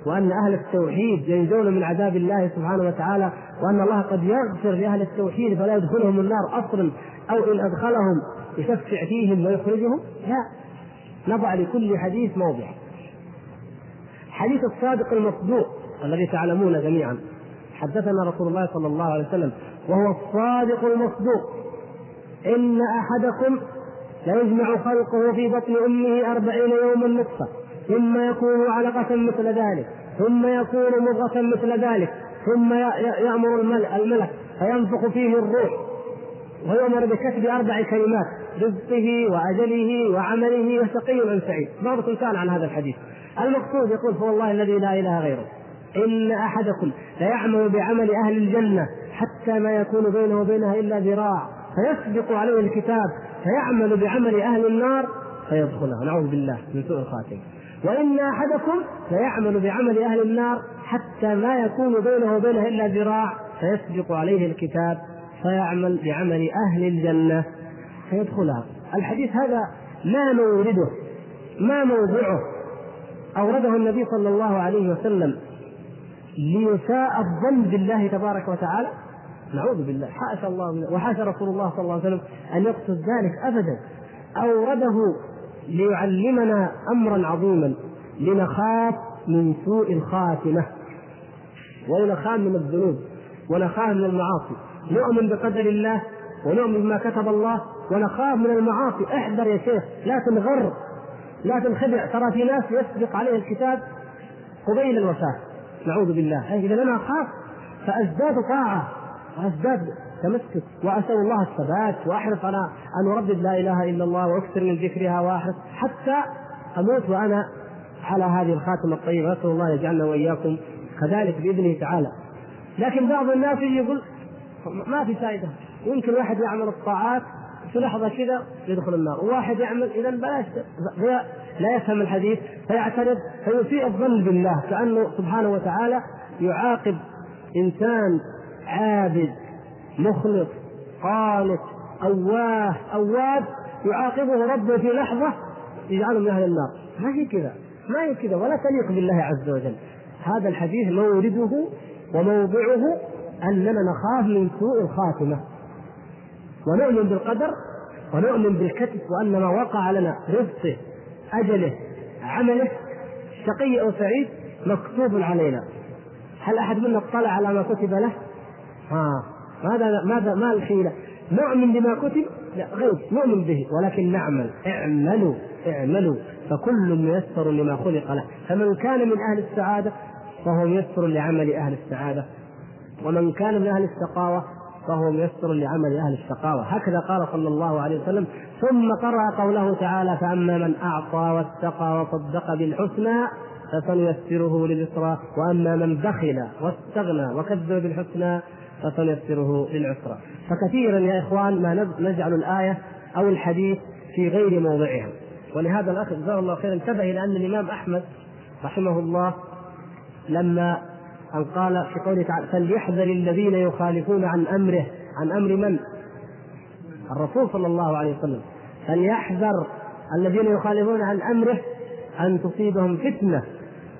وأن أهل التوحيد ينجون من عذاب الله سبحانه وتعالى وأن الله قد يغفر لأهل التوحيد فلا يدخلهم النار أصلا أو إن أدخلهم يشفع فيهم ويخرجهم؟ لا. نضع لكل حديث موضع. حديث الصادق المصدوق الذي تعلمون جميعا. حدثنا رسول الله صلى الله عليه وسلم وهو الصادق المصدوق. إن أحدكم ليجمع خلقه في بطن أمه أربعين يوما نطفة ثم يكون علقة مثل ذلك ثم يكون مضغة مثل ذلك ثم يأمر الملك فينفخ فيه الروح ويؤمر بكتب أربع كلمات رزقه وأجله وعمله وشقي أم سعيد. بعضكم سأل عن هذا الحديث. المقصود يقول فوالله الذي لا إله غيره إن أحدكم ليعمل بعمل أهل الجنة حتى ما يكون بينه وبينها إلا ذراع. فيسبق عليه الكتاب فيعمل بعمل أهل النار فيدخلها. نعوذ بالله من سوء الخاتمه وإن أحدكم ليعمل بعمل أهل النار حتى ما يكون بينه وبينها إلا ذراع فيسبق عليه الكتاب فيعمل بعمل أهل الجنة فيدخلها. الحديث هذا ما مورده ما موضعه. أورده النبي صلى الله عليه وسلم ليساء الظن بالله تبارك وتعالى. نعوذ بالله حاشا الله وحاشا رسول الله صلى الله عليه وسلم أن يقصد ذلك أبدا. أورده ليعلمنا أمرا عظيما لنخاف من سوء الخاتمة. ونخاف من الذنوب ونخاف من المعاصي. نؤمن بقدر الله ونؤمن بما كتب الله ونخاف من المعاصي. احذر يا شيخ لا تنغر لا تنخدع. ترى في ناس يسبق عليه الكتاب قبيل الوفاة. نعوذ بالله. إذا أنا أخاف فأزداد طاعة. وأزداد تمسك. وأسأل الله الثبات وأحرص على أن أردد لا إله إلا الله وأكثر من ذكرها وأحرص حتى أموت وأنا على هذه الخاتمة الطيبة. نسأل الله يجعلنا وإياكم كذلك بإذنه تعالى. لكن بعض الناس يقول ما في فائدة. يمكن واحد يعمل الطاعات في لحظة كذا يدخل النار. وواحد يعمل إذا بلاش لا يفهم الحديث فيعترض فيسيء الظن بالله كأنه سبحانه وتعالى يعاقب إنسان عابد مخلص قانت أواه أواب يعاقبه ربه في لحظة يجعله من أهل النار. ما هي كذا؟ ما هي كذا؟ ولا تليق بالله عز وجل. هذا الحديث مورده وموضعه أننا نخاف من سوء الخاتمة. ونؤمن بالقدر ونؤمن بالكتب وأن ما وقع لنا رزقه أجله عمله شقي أو سعيد مكتوب علينا. هل أحد منا اطلع على ما كتب له؟ ماذا ماذا ما الحيلة؟ نؤمن بما كتب؟ لا غير نؤمن به ولكن نعمل اعملوا اعملوا فكل ميسر لما خلق له فمن كان من أهل السعادة فهو ميسر لعمل أهل السعادة ومن كان من أهل الشقاوة فهو ميسر لعمل أهل الشقاوة هكذا قال صلى الله عليه وسلم ثم قرأ قوله تعالى فأما من أعطى واتقى وصدق بالحسنى فسنيسره لليسرى وأما من بخل واستغنى وكذب بالحسنى فسنيسره للعسرى فكثيرا يا إخوان ما نجعل الآية أو الحديث في غير موضعها. ولهذا الاخ جزاه الله خيرا انتبه إلى أن الإمام أحمد رحمه الله لما أن قال في قوله تعالى فليحذر الذين يخالفون عن امره عن أمر من؟ الرسول صلى الله عليه وسلم. فليحذر الذين يخالفون عن أمره أن تصيبهم فتنة.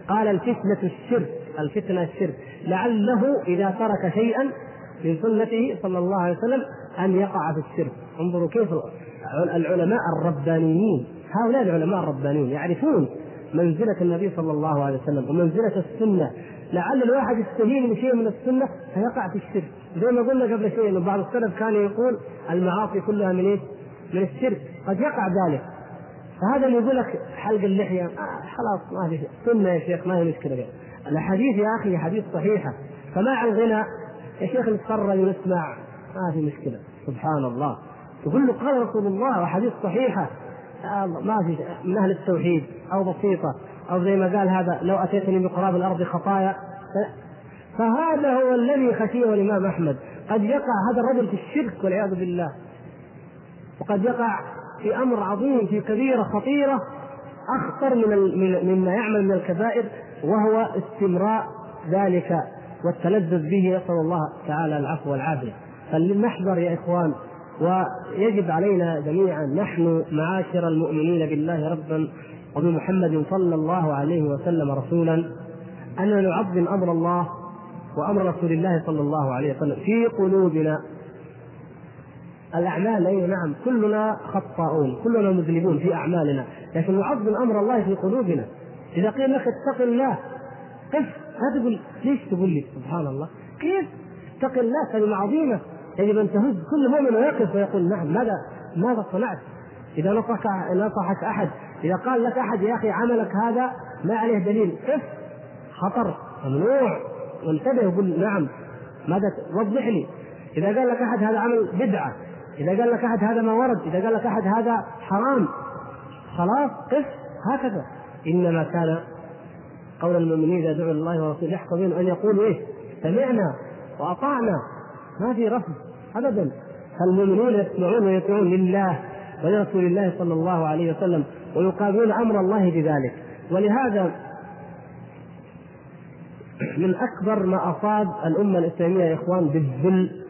قال الفتنة الشرك الفتنة الشرك. لعله إذا ترك شيئا من سنته صلى الله عليه وسلم أن يقع في الشرك. انظروا كيف العلماء الربانيين هؤلاء العلماء الربانيين يعرفون منزلة النبي صلى الله عليه وسلم ومنزلة السنة. لعل الواحد يستهين بشيء من السنة فيقع في الشرك. زي ما قلنا قبل شيء إنه بعض السلف كان يقول المعاصي كلها من إيش؟ من الشرك. قد يقع ذلك. فهذا اللي يقول لك حلق اللحية. آه خلاص ما في سنة يا شيخ ما هي مشكلة. الأحاديث يا أخي حديث صحيحة. سماع الغنى يا شيخ نتفرج ونسمع ما في مشكلة. سبحان الله. تقول له قال رسول الله وحديث صحيحة. ما في من أهل التوحيد. أو بسيطة. أو زي ما قال هذا لو أتيتني بقراب الأرض خطايا. فهذا هو الذي خشيه الإمام أحمد. قد يقع هذا الرجل في الشرك والعياذ بالله. وقد يقع في أمر عظيم في كبيرة خطيرة أخطر من مما يعمل من الكبائر وهو استمراء ذلك والتلذذ به نسال الله تعالى العفو والعافية. فلنحذر يا إخوان ويجب علينا جميعا نحن معاشر المؤمنين بالله ربا وبمحمد صلى الله عليه وسلم رسولا أننا نعظم أمر الله وأمر رسول الله صلى الله عليه وسلم في قلوبنا. الأعمال أي نعم كلنا خطاؤون كلنا مذنبون في أعمالنا لكن نعظم أمر الله في قلوبنا. إذا قيل لك اتق الله قف لا تقول ليش تقول لي سبحان الله؟ كيف؟ اتق الله كلمة عظيمة. يجب أن تهز كل مؤمن ويقف ويقول نعم ماذا؟ ماذا صنعت؟ إذا نصحك نصحك أحد إذا قال لك أحد يا أخي عملك هذا ما عليه دليل قف خطر ممنوع. وانتبه وقل نعم. ماذا وضح لي. إذا قال لك أحد هذا عمل بدعة إذا قال لك أحد هذا ما ورد إذا قال لك أحد هذا حرام خلاص قف هكذا. إنما كان قول المؤمنين إذا دعوا الله ورسوله يحكمون أن يقولوا إيه؟ سمعنا وأطعنا. ما في رفض أبدا. فالمؤمنون يسمعون ويطيعون لله ولرسول الله صلى الله عليه وسلم ويقابلون أمر الله بذلك. ولهذا من أكبر ما أصاب الأمة الإسلامية يا إخوان بالذل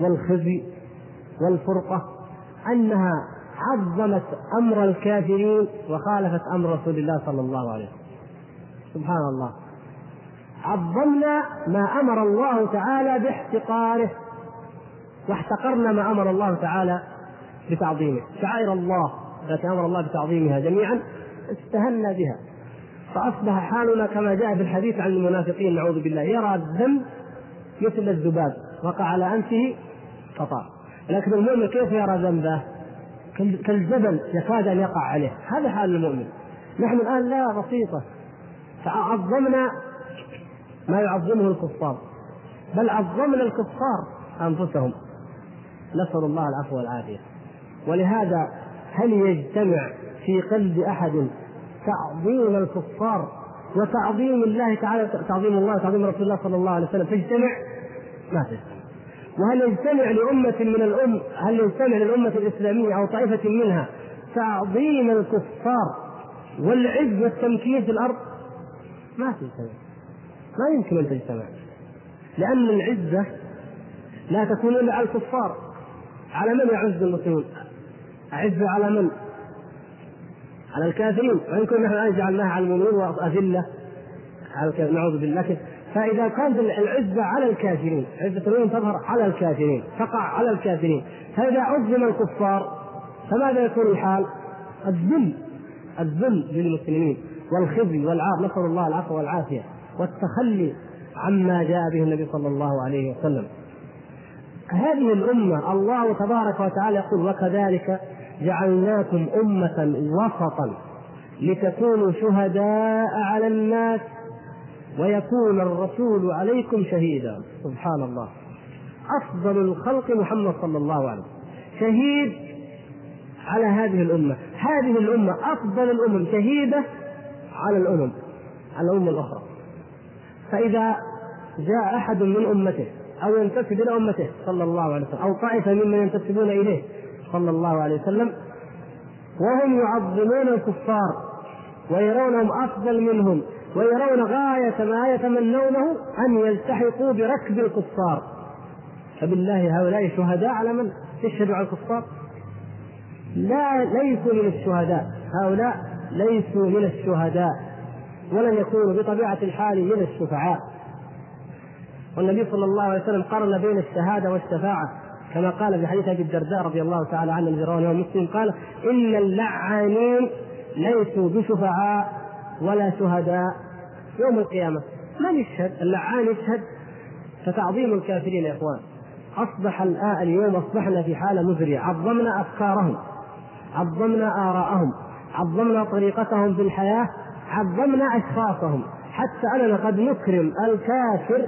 والخزي والفرقة أنها عظمت أمر الكافرين وخالفت أمر رسول الله صلى الله عليه وسلم. سبحان الله. عظمنا ما أمر الله تعالى باحتقاره. واحتقرنا ما أمر الله تعالى بتعظيمه. شعائر الله التي أمر الله بتعظيمها جميعا استهنا بها. فأصبح حالنا كما جاء في الحديث عن المنافقين نعوذ بالله. يرى الذنب مثل الذباب. وقع على أنفه فطار لكن المؤمن كيف يرى ذنبه؟ كالجبل يكاد أن يقع عليه. هذا حال المؤمن. نحن الآن لا بسيطة فعظمنا ما يعظمه الكفار بل عظمنا الكفار أنفسهم نسأل الله العفو والعافية ولهذا هل يجتمع في قلب أحد تعظيم الكفار وتعظيم الله تعالى تعظيم الله وتعظيم رسول الله صلى الله عليه وسلم تجتمع؟ ما تجتمع وهل يجتمع لأمة من الأم هل يجتمع للأمة الإسلامية أو طائفة منها تعظيم الكفار والعز والتمكين في الأرض؟ ما تجتمع ما يمكن أن تجتمع لأن العزة لا تكون إلا على الكفار. على من يعز المسلمون؟ أعز على من؟ على الكافرين. وإن كنا نحن جعلناها على المؤمنين وأذلة على نعوذ بالله. فإذا كانت العزة على الكافرين عزة المؤمن تظهر على الكافرين تقع على الكافرين. فإذا عظم الكفار فماذا يكون الحال؟ الذل. الذل للمسلمين. والخزي والعار نسأل الله العفو والعافية والتخلي عما جاء به النبي صلى الله عليه وسلم. هذه الأمة الله تبارك وتعالى يقول وكذلك جعلناكم أمة وسطا لتكونوا شهداء على الناس ويكون الرسول عليكم شهيدا. سبحان الله. أفضل الخلق محمد صلى الله عليه وسلم. شهيد على هذه الأمة. هذه الأمة أفضل الأمم. شهيدة على الأمم على الأمم الأخرى. فإذا جاء أحد من أمته أو ينتسب إلى أمته صلى الله عليه وسلم أو طائفة ممن ينتسبون إليه صلى الله عليه وسلم وهم يعظمون الكفار ويرونهم أفضل منهم ويرون غاية ما يتمنونه أن يلتحقوا بركب الكفار. فبالله هؤلاء شهداء على من؟ يشهدوا على الكفار؟ لا ليسوا من الشهداء. هؤلاء ليسوا من الشهداء ولن يكونوا بطبيعة الحال من الشفعاء. والنبي صلى الله عليه وسلم قارن بين الشهادة والشفاعة كما قال في حديث أبي الدرداء رضي الله تعالى عنه الذي رواه مسلم قال إن اللعانين ليسوا بشفعاء ولا شهداء يوم القيامة. من يشهد؟ اللعان يشهد فتعظيم الكافرين يا إخوان. أصبح الآن اليوم أصبحنا في حالة مزرية عظمنا أفكارهم عظمنا آراءهم. عظمنا طريقتهم في الحياة عظمنا إشخاصهم. حتى اننا قد نكرم الكافر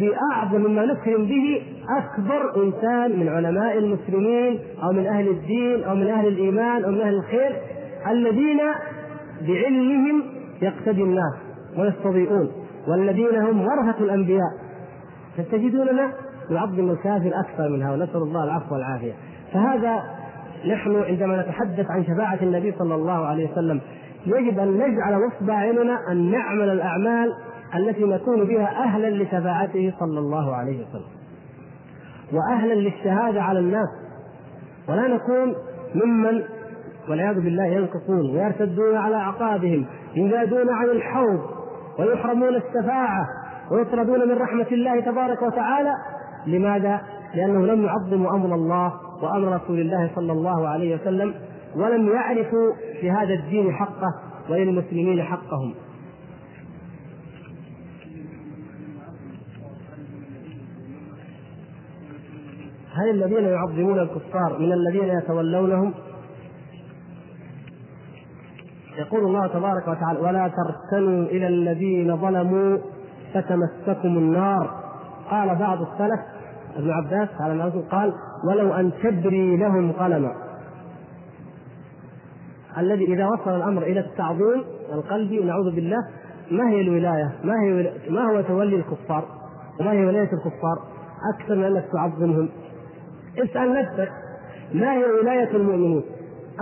بأعظم مما نكرم به أكبر إنسان من علماء المسلمين أو من أهل الدين أو من أهل الإيمان أو من أهل الخير الذين بعلمهم يقتدي الناس ويستضيئون والذين هم ورثة الأنبياء. فتجدوننا نعظم الكافر أكثر من هؤلاء. نسأل الله العفو والعافية. فهذا نحن عندما نتحدث عن شفاعة النبي صلى الله عليه وسلم يجب أن نجعل نصب عيننا أن نعمل الأعمال التي نكون بها أهلا لشفاعته صلى الله عليه وسلم. واهلا للشهادة على الناس. ولا نكون ممن والعياذ بالله ينقصون ويرتدون على أعقابهم يزادون عن الحوض ويحرمون الشفاعة ويطردون من رحمة الله تبارك وتعالى. لماذا؟ لانهم لم يعظموا أمر الله وأمر رسول الله صلى الله عليه وسلم ولم يعرفوا في هذا الدين حقه وللمسلمين حقهم. هل الذين يعظمون الكفار من الذين يتولونهم؟ يقول الله تبارك وتعالى ولا تركنوا إلى الذين ظلموا فتمسكم النار. قال بعض السلف ابن عباس على قال ولو أن تبري لهم قلما الذي إذا وصل الأمر إلى التعظيم القلبي نعوذ بالله ما هي الولاية؟ ما هي ما هو تولي الكفار؟ وما هي ولاية الكفار؟ أكثر من أنك تعظمهم اسأل نفسك ما هي ولاية المؤمنين؟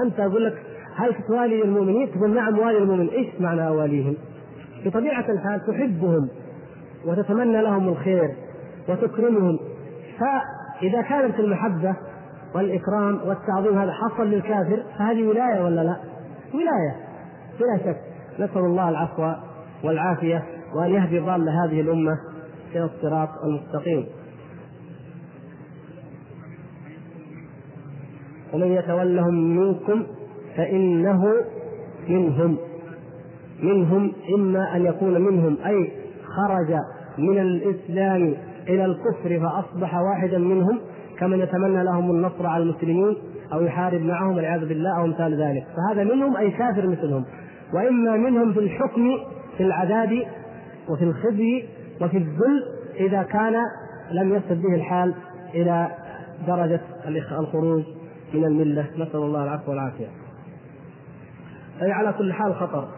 أنت أقول لك هل توالي المؤمنين؟ تقول نعم والي المؤمنين، إيش معنى أواليهم؟ بطبيعة الحال تحبهم وتتمنى لهم الخير وتكرمهم فاذا كانت المحبة والإكرام والتعظيم هذا حصل للكافر فهذه ولاية ولا لا؟ ولاية بلا شك نسأل الله العفو والعافية وأن يهدي ضال هذه الأمة إلى الصراط المستقيم. ومن يتولهم منكم فإنه منهم منهم إما أن يكون منهم أي خرج من الإسلام إلى الكفر فأصبح واحدا منهم كمن يتمنى لهم النصر على المسلمين أو يحارب معهم والعياذ بالله أو أمثال ذلك. فهذا منهم أي كافر مثلهم. وإما منهم في الحكم في العذاب وفي الخزي وفي الذل إذا كان لم يصل به الحال إلى درجة الخروج من الملة. نسأل الله العفو والعافية. أي على كل حال خطر.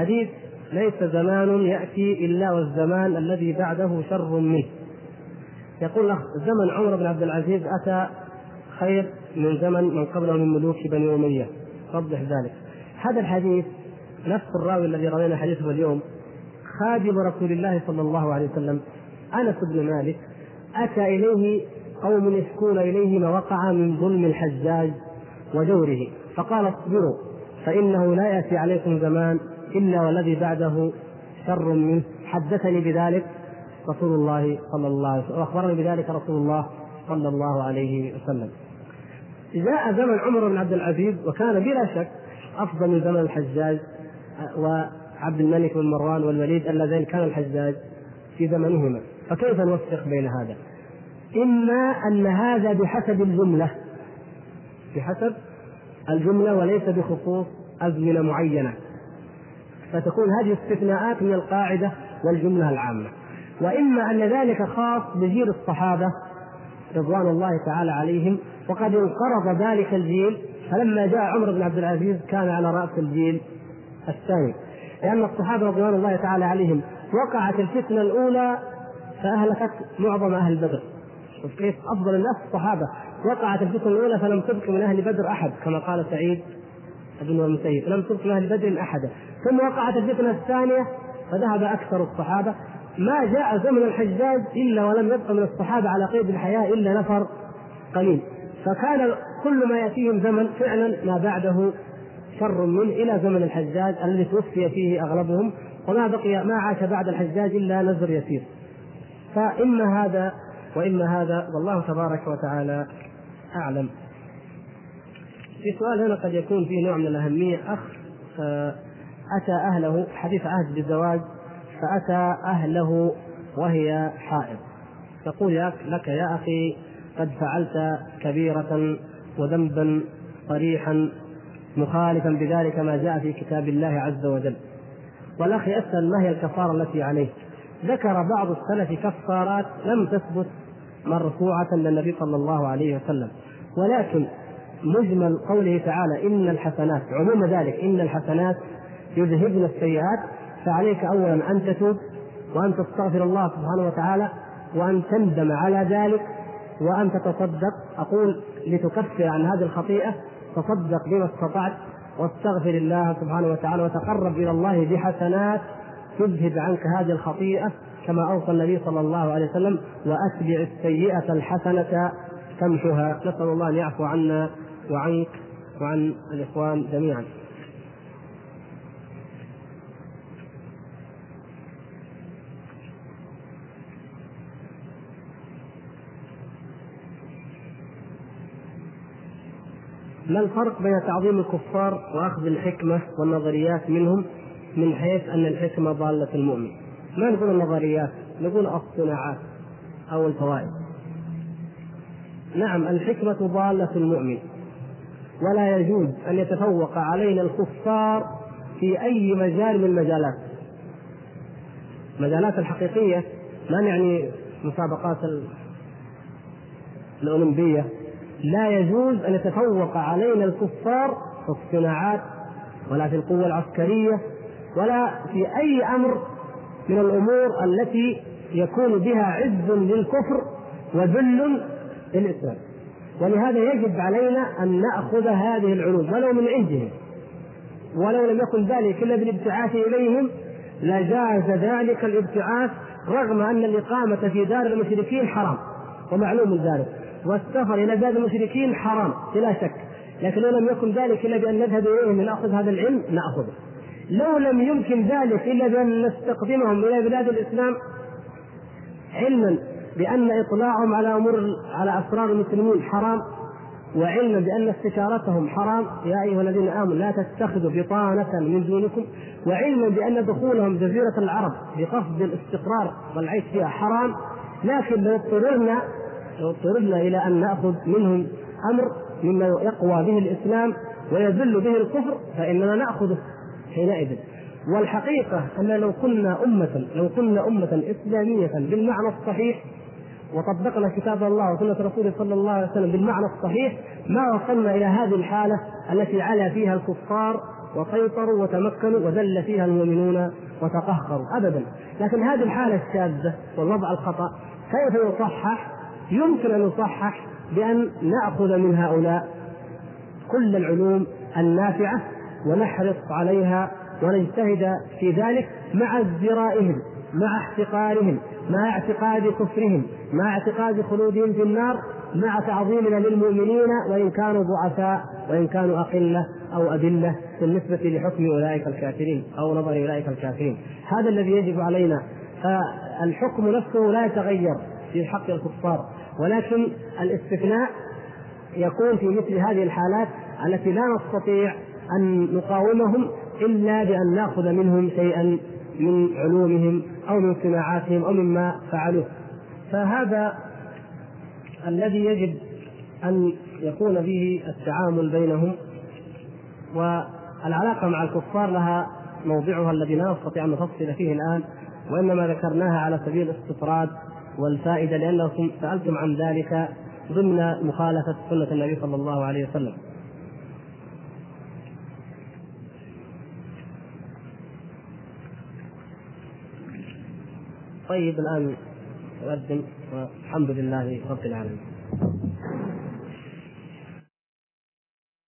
حديث ليس زمان يأتي إلا والزمان الذي بعده شر منه. يقول زمن عمر بن عبد العزيز أتى خير من زمن من قبله من ملوك بني أمية. وضح ذلك. هذا الحديث نفس الراوي الذي روينا حديثه اليوم. خادم رسول الله صلى الله عليه وسلم أنس بن مالك أتى إليه قوم يشكون إليه ما وقع من ظلم الحجاج وجوره. فقال اصبروا فإنه لا يأتي عليكم زمان إلا والذي بعده شر منه. حدثني بذلك رسول الله صلى الله عليه وسلم. وأخبرني بذلك رسول الله صلى الله عليه وسلم. جاء زمن عمر بن عبد العزيز وكان بلا شك أفضل من زمن الحجاج وعبد الملك بن مروان والوليد اللذين كان الحجاج في زمنهما. فكيف نوفق بين هذا؟ إما أن هذا بحسب الجملة. بحسب الجملة وليس بخصوص أزمنة معينة. فتكون هذه استثناءات من القاعدة والجملة العامة. وإما أن ذلك خاص بجيل الصحابة رضوان الله تعالى عليهم وقد انقرض ذلك الجيل فلما جاء عمر بن عبد العزيز كان على رأس الجيل الثاني. لأن الصحابة رضوان الله تعالى عليهم وقعت الفتنة الأولى فأهلكت معظم أهل بدر. شوف كيف أفضل الناس الصحابة. وقعت الفتنة الأولى فلم تبق من أهل بدر أحد كما قال سعيد. بن المسيب. لم تبق من أهل بدر أحدا. ثم وقعت الفتنة الثانية فذهب أكثر الصحابة. ما جاء زمن الحجاج إلا ولم يبق من الصحابة على قيد الحياة إلا نفر قليل. فكان كل ما يأتيهم زمن فعلا ما بعده شر منه إلى زمن الحجاج الذي توفي فيه أغلبهم وما بقي ما عاش بعد الحجاج إلا نزر يسير. فاما هذا واما هذا والله تبارك وتعالى أعلم. في سؤال هنا قد يكون فيه نوع من الأهمية. أخ آه، اتى أهله حديث عهد بالزواج فأتى أهله وهي حائض. تقول لك يا أخي قد فعلت كبيرة وذنبا صريحا مخالفا بذلك ما جاء في كتاب الله عز وجل. والأخ يسأل ما هي الكفارة التي عليه؟ ذكر بعض السلف كفارات لم تثبت مرفوعة للنبي صلى الله عليه وسلم. ولكن مجمل قوله تعالى إن الحسنات عموم ذلك إن الحسنات يذهبن السيئات فعليك اولا أن تتوب وأن تستغفر الله سبحانه وتعالى وأن تندم على ذلك وأن تتصدق. أقول لتكفر عن هذه الخطيئة تصدق بما استطعت واستغفر الله سبحانه وتعالى وتقرب إلى الله بحسنات تذهب عنك هذه الخطيئة كما أوصى النبي صلى الله عليه وسلم وأتبع السيئة الحسنة تمحها نسأل الله أن يعفو عنا. وعنك وعن الإخوان جميعا ما الفرق بين تعظيم الكفار وأخذ الحكمة والنظريات منهم من حيث أن الحكمة ضالة المؤمن؟ ما نقول النظريات، نقول الصناعات أو الفوائد. نعم الحكمة ضالة المؤمن ولا يجوز أن يتفوق علينا الكفار في أي مجال من المجالات. المجالات الحقيقية ما نعني مسابقات الأولمبية لا يجوز أن يتفوق علينا الكفار في الصناعات ولا في القوة العسكرية ولا في أي أمر من الأمور التي يكون بها عز للكفر وذل للإسلام ولهذا يجب علينا أن نأخذ هذه العلوم ولو من عندهم. ولو لم يكن ذلك إلا بالابتعاث إليهم لجاز ذلك الابتعاث رغم أن الإقامة في دار المشركين حرام ومعلوم ذلك. والسفر إلى بلاد المشركين حرام بلا شك. لكن لو لم يكن ذلك إلا بأن نذهب إليهم لنأخذ هذا العلم نأخذه. لو لم يمكن ذلك إلا بأن نستقدمهم إلى بلاد الإسلام علما بأن إطلاعهم على أمور على أسرار المسلمين حرام وعلما بأن استشارتهم حرام. يا أيها الذين آمنوا لا تتخذوا بطانة من دونكم. وعلما بأن دخولهم جزيرة العرب بقصد الاستقرار والعيش فيها حرام. لكن لو اضطررنا لو اضطررنا إلى أن نأخذ منهم أمر مما يقوى به الإسلام ويذل به الكفر فإننا نأخذه حينئذ. والحقيقة أن لو كنا أمة لو كنا أمة إسلامية بالمعنى الصحيح وطبقنا كتاب الله وسنة رسوله صلى الله عليه وسلم بالمعنى الصحيح ما وصلنا إلى هذه الحالة التي علا فيها الكفار وسيطروا وتمكنوا وذل فيها المؤمنون وتقهقروا أبدا لكن هذه الحالة الشاذة والوضع الخطأ كيف يصحح؟ يمكن أن يصحح بأن نأخذ من هؤلاء كل العلوم النافعة ونحرص عليها ونجتهد في ذلك مع ازدرائهم مع احتقارهم مع اعتقاد كفرهم مع اعتقاد خلودهم في النار مع تعظيمنا للمؤمنين وإن كانوا ضعفاء وإن كانوا أقلة أو أذلة بالنسبة لحكم أولئك الكافرين أو نظر أولئك الكافرين. هذا الذي يجب علينا. فالحكم نفسه لا يتغير في حق الكفار ولكن الاستثناء يكون في مثل هذه الحالات التي لا نستطيع أن نقاومهم إلا بأن نأخذ منهم شيئا من علومهم أو من صناعاتهم أو مما فعلوه فهذا الذي يجب أن يكون به التعامل بينهم والعلاقة مع الكفار لها موضعها الذي لا نستطيع أن نفصل فيه الآن وإنما ذكرناها على سبيل الاستطراد والفائدة لأنكم سألتم عن ذلك ضمن مخالفة سنة النبي صلى الله عليه وسلم. طيب الآن نؤذن والحمد لله رب العالمين.